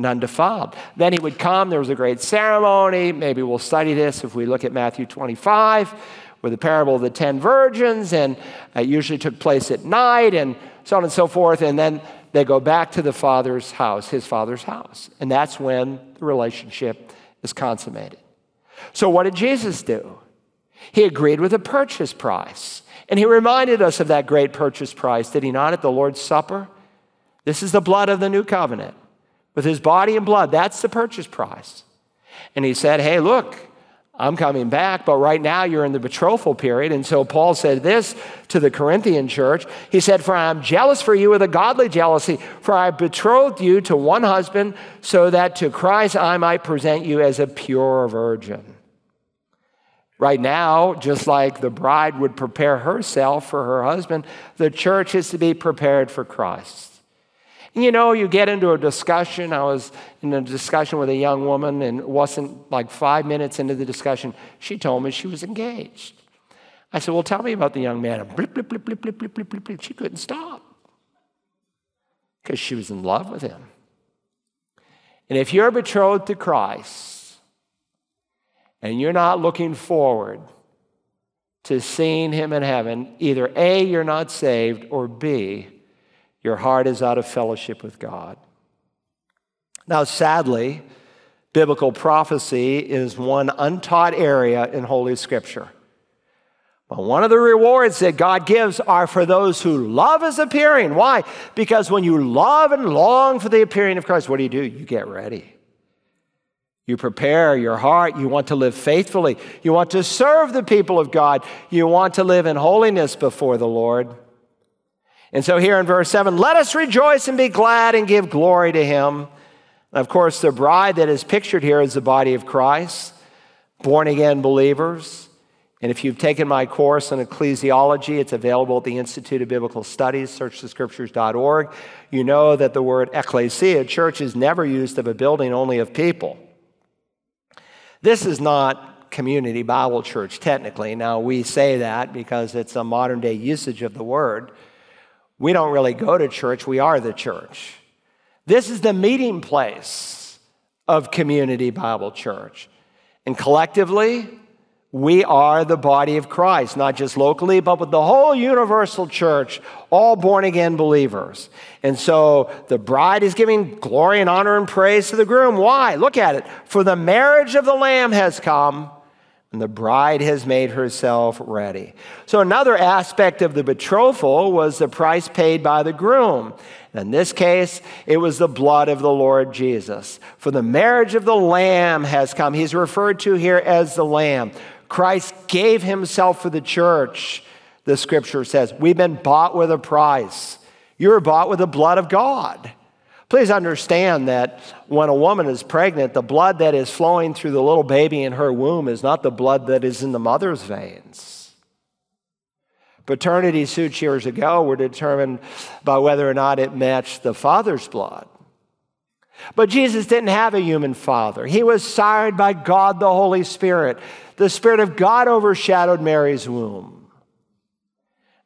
and undefiled. Then he would come, there was a great ceremony. Maybe we'll study this if we look at Matthew 25 with the parable of the ten virgins, and it usually took place at night, and so on and so forth. And then they go back to the father's house, his father's house. And that's when the relationship is consummated. So, what did Jesus do? He agreed with a purchase price. And he reminded us of that great purchase price, did he not, at the Lord's Supper? This is the blood of the new covenant. With his body and blood, that's the purchase price. And he said, Hey, look, I'm coming back, but right now you're in the betrothal period. And so Paul said this to the Corinthian church. He said, For I am jealous for you with a godly jealousy, for I betrothed you to one husband, so that to Christ I might present you as a pure virgin. Right now, just like the bride would prepare herself for her husband, the church is to be prepared for Christ. And you know, you get into a discussion. I was in a discussion with a young woman, and it wasn't like five minutes into the discussion, she told me she was engaged. I said, Well, tell me about the young man. blip, blip, blip, blip, blip, blip, blip, blip, blip. She couldn't stop because she was in love with him. And if you're betrothed to Christ and you're not looking forward to seeing him in heaven, either A, you're not saved, or B, your heart is out of fellowship with God. Now, sadly, biblical prophecy is one untaught area in Holy Scripture. But one of the rewards that God gives are for those who love his appearing. Why? Because when you love and long for the appearing of Christ, what do you do? You get ready. You prepare your heart. You want to live faithfully. You want to serve the people of God. You want to live in holiness before the Lord. And so here in verse 7, let us rejoice and be glad and give glory to him. And of course, the bride that is pictured here is the body of Christ, born again believers. And if you've taken my course on ecclesiology, it's available at the Institute of Biblical Studies, searchthescriptures.org. You know that the word ecclesia, church, is never used of a building, only of people. This is not community Bible church, technically. Now, we say that because it's a modern day usage of the word. We don't really go to church, we are the church. This is the meeting place of Community Bible Church. And collectively, we are the body of Christ, not just locally, but with the whole universal church, all born again believers. And so the bride is giving glory and honor and praise to the groom. Why? Look at it. For the marriage of the Lamb has come and the bride has made herself ready. So, another aspect of the betrothal was the price paid by the groom. In this case, it was the blood of the Lord Jesus. For the marriage of the Lamb has come. He's referred to here as the Lamb. Christ gave himself for the church, the scripture says. We've been bought with a price. You were bought with the blood of God. Please understand that when a woman is pregnant, the blood that is flowing through the little baby in her womb is not the blood that is in the mother's veins. Paternity suits years ago were determined by whether or not it matched the father's blood. But Jesus didn't have a human father. He was sired by God the Holy Spirit. The Spirit of God overshadowed Mary's womb.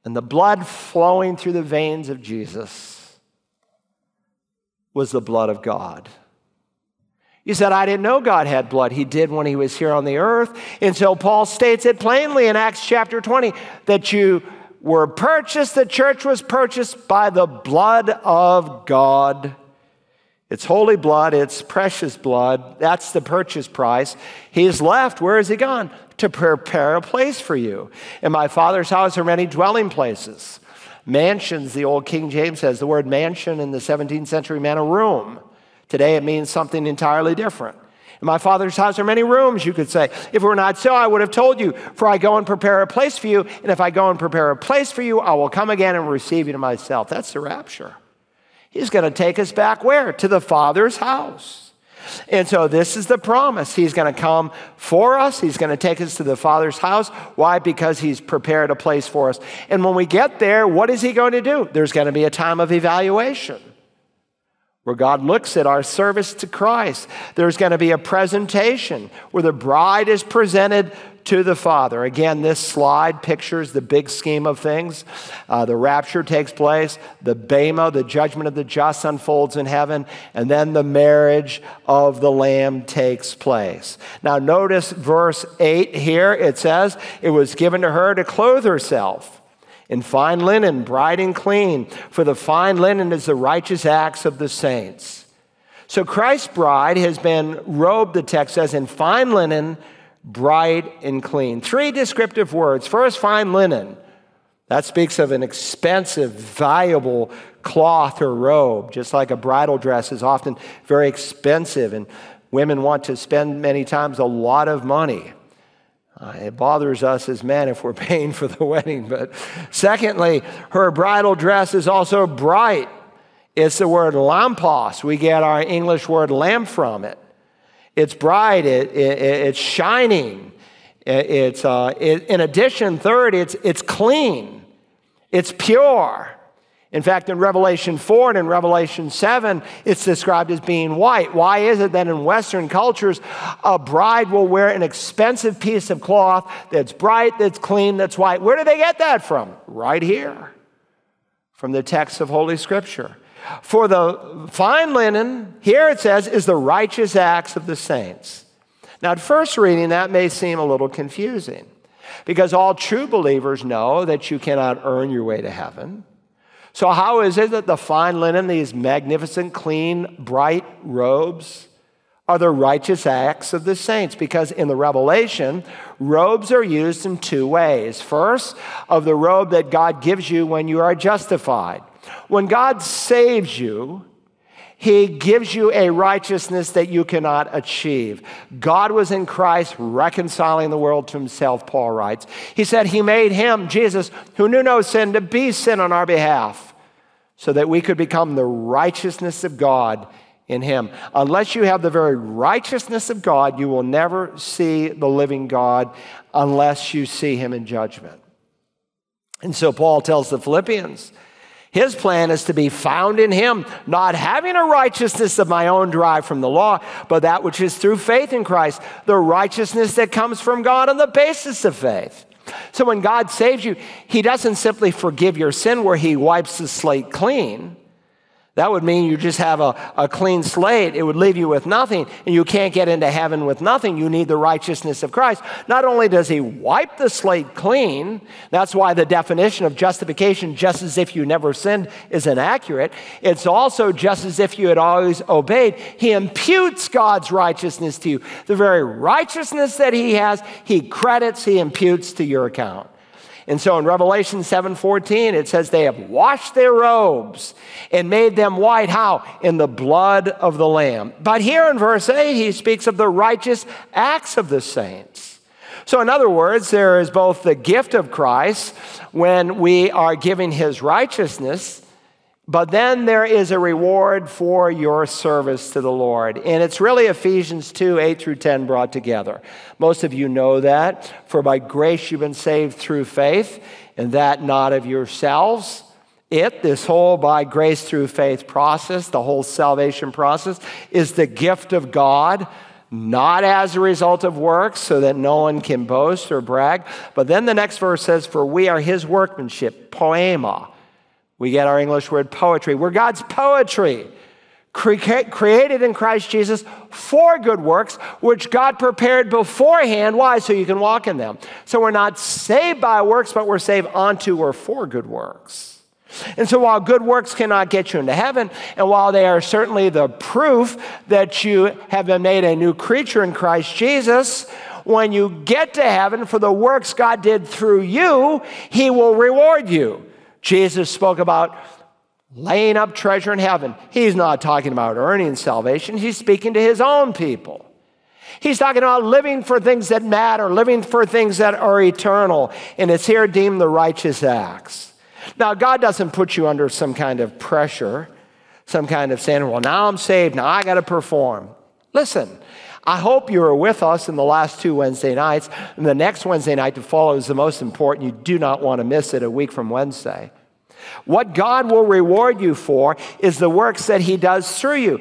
And the blood flowing through the veins of Jesus was the blood of God. You said, I didn't know God had blood. He did when he was here on the earth. And so Paul states it plainly in Acts chapter 20 that you were purchased, the church was purchased by the blood of God. It's holy blood, it's precious blood. That's the purchase price. He's left. Where has he gone? To prepare a place for you. In my Father's house are many dwelling places. Mansions, the old King James says, the word mansion in the 17th century meant a room. Today it means something entirely different. In my father's house are many rooms, you could say. If it were not so, I would have told you, for I go and prepare a place for you. And if I go and prepare a place for you, I will come again and receive you to myself. That's the rapture. He's going to take us back where? To the Father's house. And so this is the promise. He's going to come for us. He's going to take us to the Father's house. Why? Because he's prepared a place for us. And when we get there, what is he going to do? There's going to be a time of evaluation where God looks at our service to Christ. There's going to be a presentation where the bride is presented to the Father. Again, this slide pictures the big scheme of things. Uh, the rapture takes place, the Bema, the judgment of the just, unfolds in heaven, and then the marriage of the Lamb takes place. Now, notice verse 8 here. It says, It was given to her to clothe herself in fine linen, bright and clean, for the fine linen is the righteous acts of the saints. So Christ's bride has been robed, the text says, in fine linen bright and clean. Three descriptive words. First, fine linen. That speaks of an expensive, valuable cloth or robe, just like a bridal dress is often very expensive, and women want to spend many times a lot of money. Uh, it bothers us as men if we're <laughs> paying for the wedding. But secondly, her bridal dress is also bright. It's the word lampos. We get our English word lamp from it. It's bright, it, it, it's shining. It, it's, uh, in addition, third, it's, it's clean, it's pure. In fact, in Revelation 4 and in Revelation 7, it's described as being white. Why is it that in Western cultures, a bride will wear an expensive piece of cloth that's bright, that's clean, that's white? Where do they get that from? Right here, from the text of Holy Scripture. For the fine linen, here it says, is the righteous acts of the saints. Now, at first reading, that may seem a little confusing because all true believers know that you cannot earn your way to heaven. So, how is it that the fine linen, these magnificent, clean, bright robes, are the righteous acts of the saints? Because in the Revelation, robes are used in two ways. First, of the robe that God gives you when you are justified. When God saves you, he gives you a righteousness that you cannot achieve. God was in Christ reconciling the world to himself, Paul writes. He said he made him, Jesus, who knew no sin, to be sin on our behalf so that we could become the righteousness of God in him. Unless you have the very righteousness of God, you will never see the living God unless you see him in judgment. And so Paul tells the Philippians, his plan is to be found in Him, not having a righteousness of my own derived from the law, but that which is through faith in Christ, the righteousness that comes from God on the basis of faith. So when God saves you, He doesn't simply forgive your sin where He wipes the slate clean. That would mean you just have a, a clean slate. It would leave you with nothing, and you can't get into heaven with nothing. You need the righteousness of Christ. Not only does He wipe the slate clean, that's why the definition of justification, just as if you never sinned, is inaccurate. It's also just as if you had always obeyed. He imputes God's righteousness to you. The very righteousness that He has, He credits, He imputes to your account. And so in Revelation 7:14 it says they have washed their robes and made them white how? In the blood of the lamb. But here in verse 8 he speaks of the righteous acts of the saints. So in other words, there is both the gift of Christ when we are giving his righteousness but then there is a reward for your service to the Lord. And it's really Ephesians 2 8 through 10 brought together. Most of you know that. For by grace you've been saved through faith, and that not of yourselves. It, this whole by grace through faith process, the whole salvation process, is the gift of God, not as a result of works, so that no one can boast or brag. But then the next verse says, For we are his workmanship, poema we get our English word poetry. We're God's poetry, cre- created in Christ Jesus for good works, which God prepared beforehand. Why? So you can walk in them. So we're not saved by works, but we're saved onto or for good works. And so, while good works cannot get you into heaven, and while they are certainly the proof that you have been made a new creature in Christ Jesus, when you get to heaven for the works God did through you, He will reward you. Jesus spoke about laying up treasure in heaven. He's not talking about earning salvation, he's speaking to his own people. He's talking about living for things that matter, living for things that are eternal, and it's here deemed the righteous acts. Now, God doesn't put you under some kind of pressure, some kind of saying, well, now I'm saved, now I got to perform. Listen, I hope you were with us in the last two Wednesday nights. And the next Wednesday night to follow is the most important. You do not want to miss it a week from Wednesday. What God will reward you for is the works that He does through you.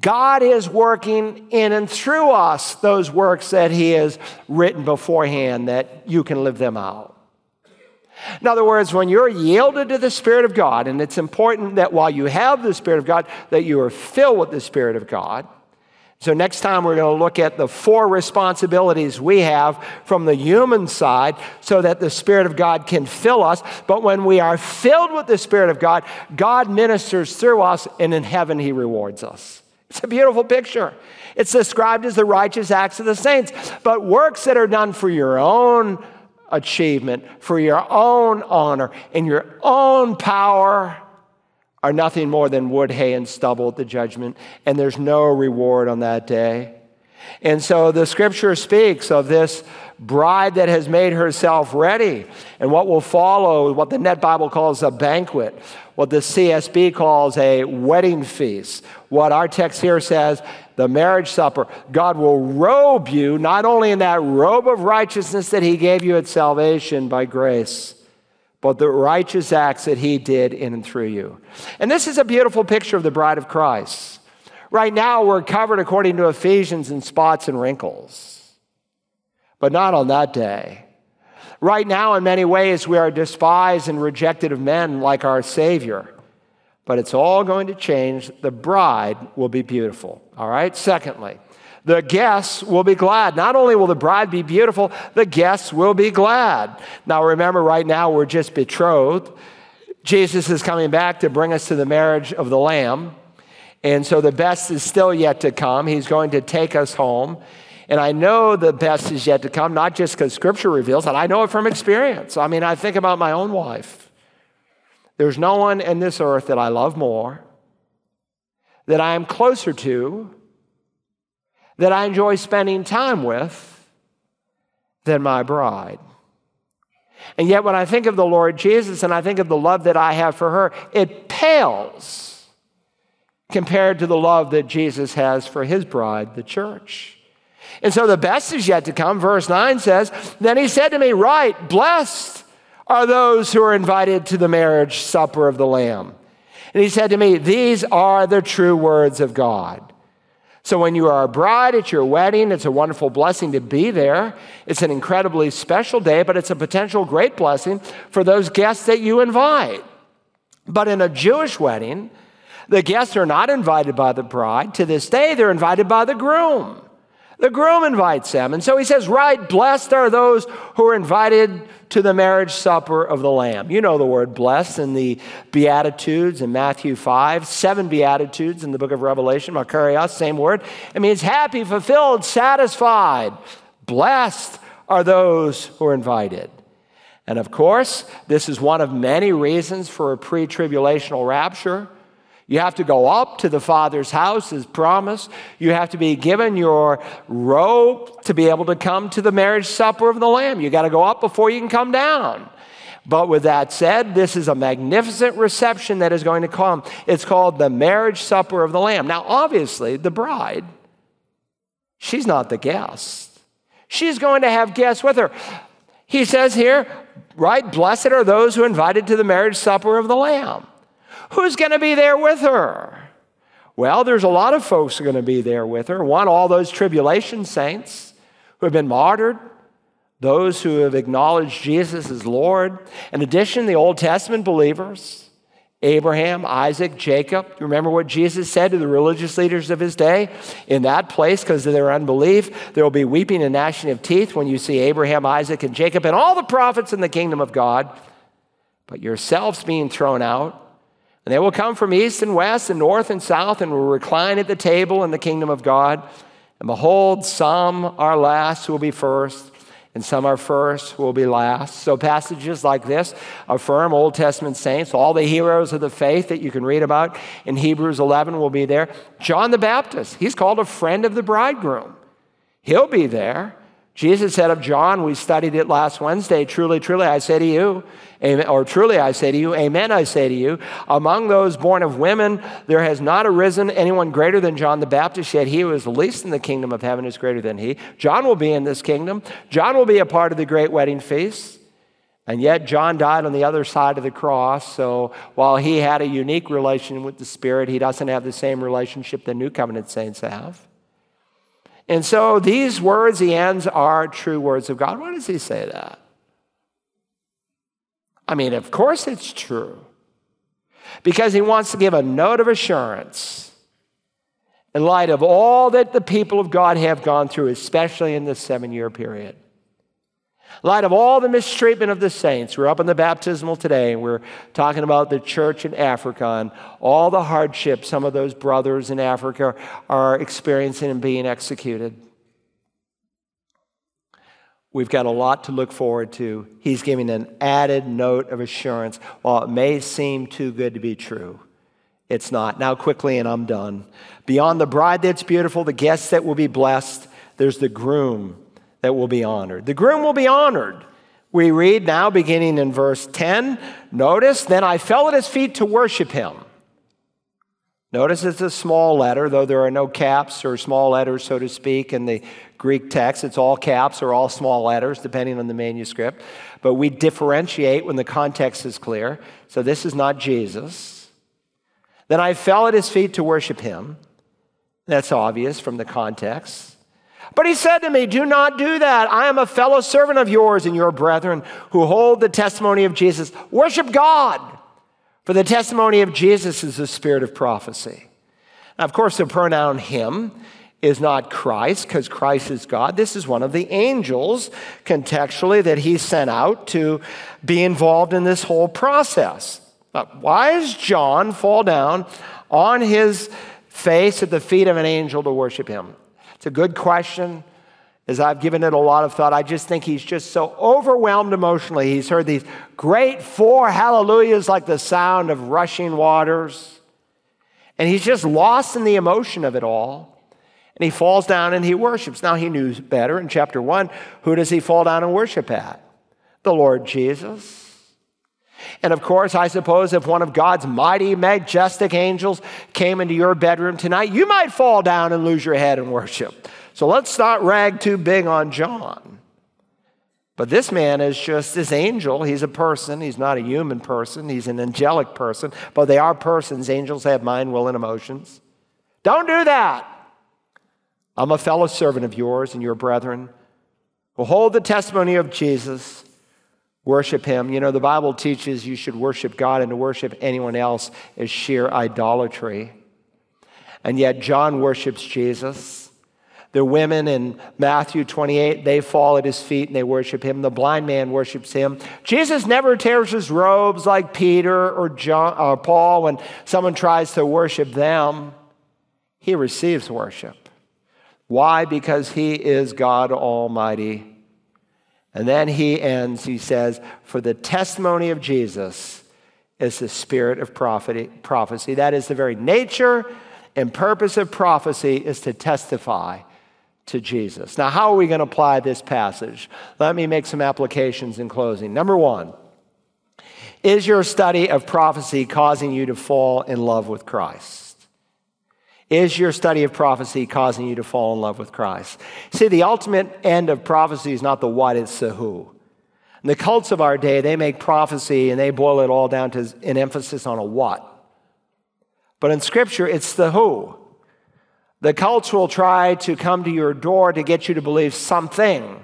God is working in and through us those works that He has written beforehand that you can live them out. In other words, when you're yielded to the Spirit of God, and it's important that while you have the Spirit of God, that you are filled with the Spirit of God. So, next time we're going to look at the four responsibilities we have from the human side so that the Spirit of God can fill us. But when we are filled with the Spirit of God, God ministers through us, and in heaven, He rewards us. It's a beautiful picture. It's described as the righteous acts of the saints, but works that are done for your own achievement, for your own honor, in your own power are nothing more than wood, hay, and stubble at the judgment, and there's no reward on that day. And so the scripture speaks of this bride that has made herself ready. And what will follow, what the Net Bible calls a banquet, what the CSB calls a wedding feast, what our text here says, the marriage supper. God will robe you not only in that robe of righteousness that He gave you at salvation by grace, but the righteous acts that He did in and through you. And this is a beautiful picture of the bride of Christ. Right now, we're covered according to Ephesians in spots and wrinkles, but not on that day. Right now, in many ways, we are despised and rejected of men like our Savior, but it's all going to change. The bride will be beautiful. All right? Secondly, the guests will be glad. Not only will the bride be beautiful, the guests will be glad. Now, remember, right now, we're just betrothed. Jesus is coming back to bring us to the marriage of the Lamb. And so the best is still yet to come. He's going to take us home. And I know the best is yet to come, not just because Scripture reveals it, I know it from experience. I mean, I think about my own wife. There's no one in this earth that I love more, that I am closer to, that I enjoy spending time with than my bride. And yet, when I think of the Lord Jesus and I think of the love that I have for her, it pales compared to the love that Jesus has for his bride, the church. And so the best is yet to come. Verse 9 says, Then he said to me, Write, blessed are those who are invited to the marriage supper of the Lamb. And he said to me, These are the true words of God. So when you are a bride at your wedding, it's a wonderful blessing to be there. It's an incredibly special day, but it's a potential great blessing for those guests that you invite. But in a Jewish wedding, the guests are not invited by the bride. To this day, they're invited by the groom. The groom invites them. And so he says, Write, blessed are those who are invited to the marriage supper of the Lamb. You know the word blessed in the Beatitudes in Matthew 5, seven Beatitudes in the book of Revelation, Makarios, same word. It means happy, fulfilled, satisfied. Blessed are those who are invited. And of course, this is one of many reasons for a pre tribulational rapture. You have to go up to the Father's house as promised. You have to be given your robe to be able to come to the marriage supper of the Lamb. You got to go up before you can come down. But with that said, this is a magnificent reception that is going to come. It's called the marriage supper of the Lamb. Now, obviously, the bride, she's not the guest. She's going to have guests with her. He says here, write, blessed are those who are invited to the marriage supper of the Lamb. Who's going to be there with her? Well, there's a lot of folks going to be there with her. One, all those tribulation saints who have been martyred, those who have acknowledged Jesus as Lord. In addition, the Old Testament believers, Abraham, Isaac, Jacob. Remember what Jesus said to the religious leaders of his day? In that place, because of their unbelief, there will be weeping and gnashing of teeth when you see Abraham, Isaac, and Jacob and all the prophets in the kingdom of God, but yourselves being thrown out. And they will come from east and west and north and south and will recline at the table in the kingdom of God. And behold, some are last who will be first, and some are first who will be last. So passages like this affirm Old Testament saints. All the heroes of the faith that you can read about in Hebrews 11 will be there. John the Baptist, he's called a friend of the bridegroom. He'll be there. Jesus said of John, we studied it last Wednesday, truly, truly, I say to you, amen, or truly I say to you, amen, I say to you, among those born of women, there has not arisen anyone greater than John the Baptist, yet he who is least in the kingdom of heaven is greater than he. John will be in this kingdom. John will be a part of the great wedding feast. And yet, John died on the other side of the cross. So, while he had a unique relation with the Spirit, he doesn't have the same relationship the New Covenant saints have. And so these words he ends are true words of God. Why does he say that? I mean, of course it's true. Because he wants to give a note of assurance in light of all that the people of God have gone through, especially in this seven year period. Light of all the mistreatment of the saints, we're up in the baptismal today, and we're talking about the church in Africa and all the hardships some of those brothers in Africa are experiencing and being executed. We've got a lot to look forward to. He's giving an added note of assurance. While it may seem too good to be true, it's not. Now, quickly, and I'm done. Beyond the bride that's beautiful, the guests that will be blessed, there's the groom that will be honored. The groom will be honored. We read now, beginning in verse 10, notice, then I fell at his feet to worship him. Notice it's a small letter, though there are no caps or small letters, so to speak, in the Greek text. It's all caps or all small letters, depending on the manuscript. But we differentiate when the context is clear. So this is not Jesus. Then I fell at his feet to worship him. That's obvious from the context. But he said to me, Do not do that. I am a fellow servant of yours and your brethren who hold the testimony of Jesus. Worship God, for the testimony of Jesus is the spirit of prophecy. Now, of course, the pronoun him is not Christ, because Christ is God. This is one of the angels, contextually, that he sent out to be involved in this whole process. Now, why does John fall down on his face at the feet of an angel to worship him? It's a good question. As I've given it a lot of thought, I just think he's just so overwhelmed emotionally. He's heard these great four hallelujahs like the sound of rushing waters. And he's just lost in the emotion of it all. And he falls down and he worships. Now, he knew better in chapter one. Who does he fall down and worship at? The Lord Jesus. And of course, I suppose if one of God's mighty, majestic angels came into your bedroom tonight, you might fall down and lose your head in worship. So let's not rag too big on John. But this man is just this angel. He's a person. He's not a human person. He's an angelic person. But they are persons. Angels have mind, will, and emotions. Don't do that. I'm a fellow servant of yours and your brethren who hold the testimony of Jesus worship him. You know, the Bible teaches you should worship God and to worship anyone else is sheer idolatry. And yet, John worships Jesus. The women in Matthew 28, they fall at his feet and they worship him. The blind man worships him. Jesus never tears his robes like Peter or John or Paul when someone tries to worship them. He receives worship. Why? Because he is God Almighty. And then he ends, he says, For the testimony of Jesus is the spirit of prophecy. That is the very nature and purpose of prophecy is to testify to Jesus. Now, how are we going to apply this passage? Let me make some applications in closing. Number one, is your study of prophecy causing you to fall in love with Christ? Is your study of prophecy causing you to fall in love with Christ? See, the ultimate end of prophecy is not the what, it's the who. And the cults of our day, they make prophecy and they boil it all down to an emphasis on a what. But in Scripture, it's the who. The cults will try to come to your door to get you to believe something.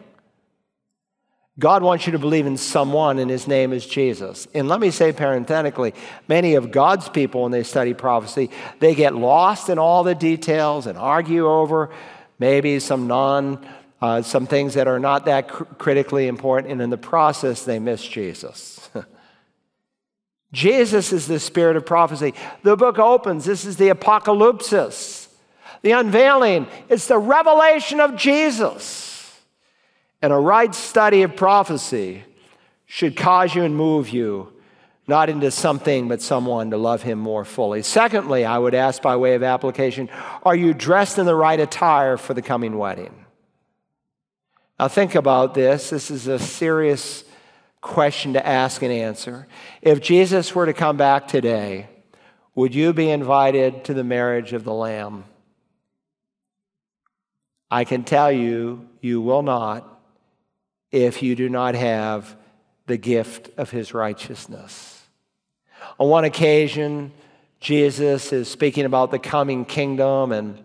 God wants you to believe in someone, and his name is Jesus. And let me say parenthetically, many of God's people, when they study prophecy, they get lost in all the details and argue over maybe some non, uh, some things that are not that cr- critically important, and in the process, they miss Jesus. <laughs> Jesus is the spirit of prophecy. The book opens, this is the apocalypse, the unveiling, it's the revelation of Jesus. And a right study of prophecy should cause you and move you not into something but someone to love him more fully. Secondly, I would ask by way of application are you dressed in the right attire for the coming wedding? Now, think about this. This is a serious question to ask and answer. If Jesus were to come back today, would you be invited to the marriage of the Lamb? I can tell you, you will not if you do not have the gift of his righteousness. On one occasion, Jesus is speaking about the coming kingdom and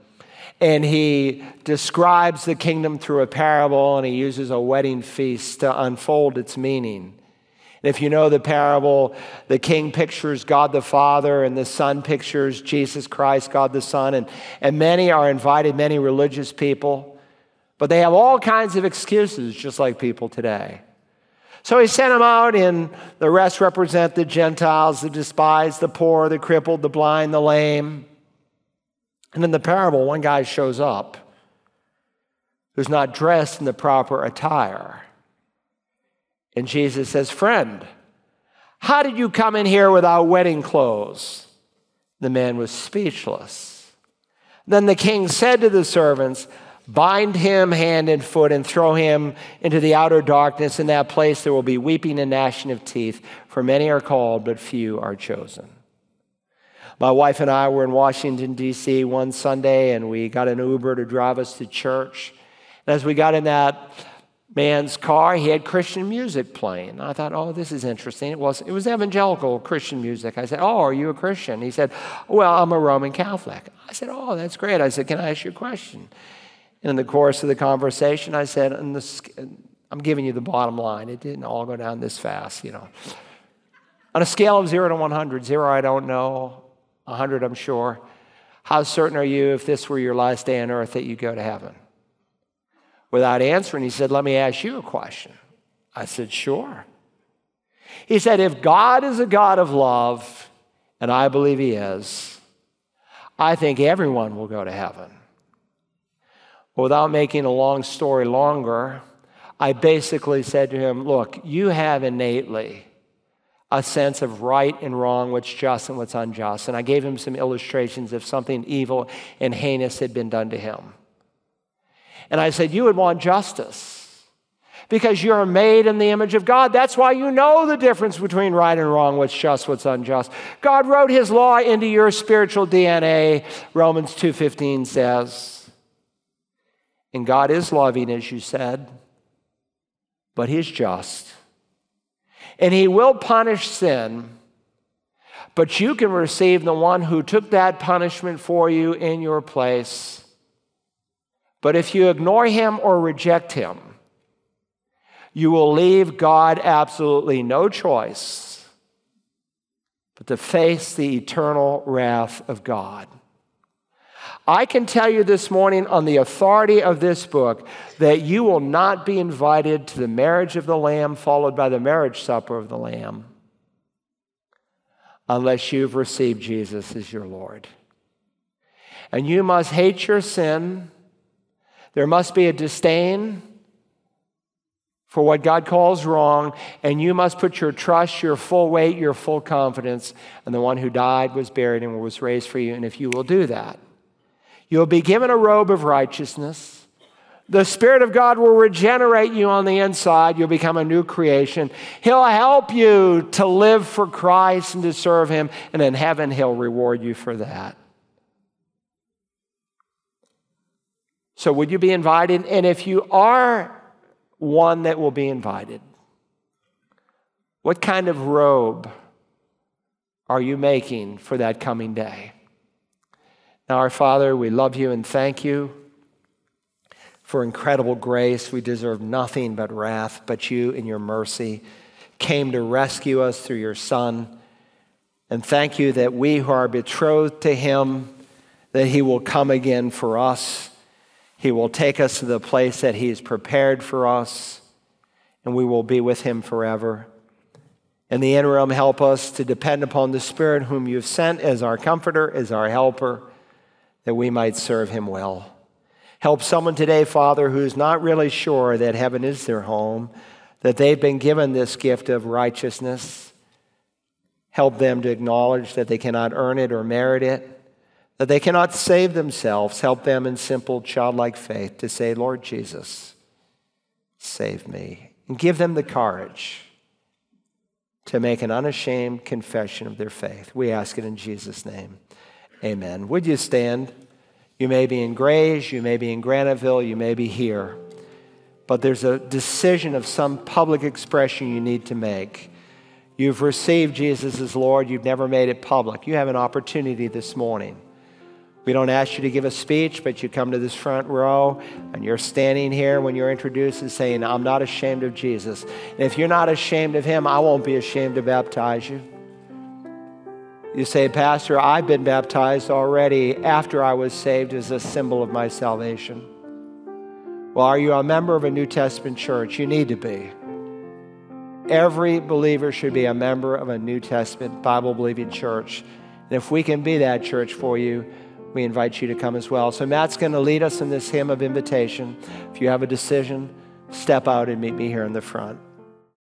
and he describes the kingdom through a parable and he uses a wedding feast to unfold its meaning. And if you know the parable, the king pictures God the Father and the son pictures Jesus Christ, God the Son, and, and many are invited, many religious people. But they have all kinds of excuses, just like people today. So he sent them out, and the rest represent the Gentiles, the despised, the poor, the crippled, the blind, the lame. And in the parable, one guy shows up who's not dressed in the proper attire. And Jesus says, Friend, how did you come in here without wedding clothes? The man was speechless. Then the king said to the servants, Bind him hand and foot and throw him into the outer darkness. In that place there will be weeping and gnashing of teeth, for many are called, but few are chosen. My wife and I were in Washington, D.C. one Sunday, and we got an Uber to drive us to church. And as we got in that man's car, he had Christian music playing. I thought, oh, this is interesting. It was, it was evangelical Christian music. I said, oh, are you a Christian? He said, well, I'm a Roman Catholic. I said, oh, that's great. I said, can I ask you a question? And in the course of the conversation, I said, I'm giving you the bottom line. It didn't all go down this fast, you know. On a scale of zero to 100, zero, I don't know, 100, I'm sure. How certain are you, if this were your last day on earth, that you'd go to heaven? Without answering, he said, Let me ask you a question. I said, Sure. He said, If God is a God of love, and I believe he is, I think everyone will go to heaven. Without making a long story longer, I basically said to him, Look, you have innately a sense of right and wrong, what's just and what's unjust. And I gave him some illustrations of something evil and heinous had been done to him. And I said, You would want justice because you're made in the image of God. That's why you know the difference between right and wrong, what's just, what's unjust. God wrote his law into your spiritual DNA, Romans 2:15 says. And God is loving as you said, but he's just. And he will punish sin. But you can receive the one who took that punishment for you in your place but if you ignore him or reject him, you will leave God absolutely no choice but to face the eternal wrath of God. I can tell you this morning, on the authority of this book, that you will not be invited to the marriage of the Lamb, followed by the marriage supper of the Lamb, unless you've received Jesus as your Lord. And you must hate your sin there must be a disdain for what God calls wrong, and you must put your trust, your full weight, your full confidence in the one who died, was buried, and was raised for you. And if you will do that, you'll be given a robe of righteousness. The Spirit of God will regenerate you on the inside. You'll become a new creation. He'll help you to live for Christ and to serve Him, and in heaven, He'll reward you for that. So, would you be invited? And if you are one that will be invited, what kind of robe are you making for that coming day? Now, our Father, we love you and thank you for incredible grace. We deserve nothing but wrath, but you, in your mercy, came to rescue us through your Son. And thank you that we who are betrothed to him, that he will come again for us he will take us to the place that He's prepared for us, and we will be with Him forever. In the interim, help us to depend upon the Spirit whom you've sent as our comforter, as our helper, that we might serve Him well. Help someone today, Father, who's not really sure that heaven is their home, that they've been given this gift of righteousness. Help them to acknowledge that they cannot earn it or merit it that they cannot save themselves, help them in simple childlike faith to say, Lord Jesus, save me. And give them the courage to make an unashamed confession of their faith. We ask it in Jesus' name. Amen. Would you stand? You may be in Grays, you may be in Graniteville, you may be here. But there's a decision of some public expression you need to make. You've received Jesus as Lord, you've never made it public. You have an opportunity this morning. We don't ask you to give a speech, but you come to this front row and you're standing here when you're introduced and saying, I'm not ashamed of Jesus. And if you're not ashamed of him, I won't be ashamed to baptize you. You say, Pastor, I've been baptized already after I was saved as a symbol of my salvation. Well, are you a member of a New Testament church? You need to be. Every believer should be a member of a New Testament Bible believing church. And if we can be that church for you, we invite you to come as well. So, Matt's going to lead us in this hymn of invitation. If you have a decision, step out and meet me here in the front.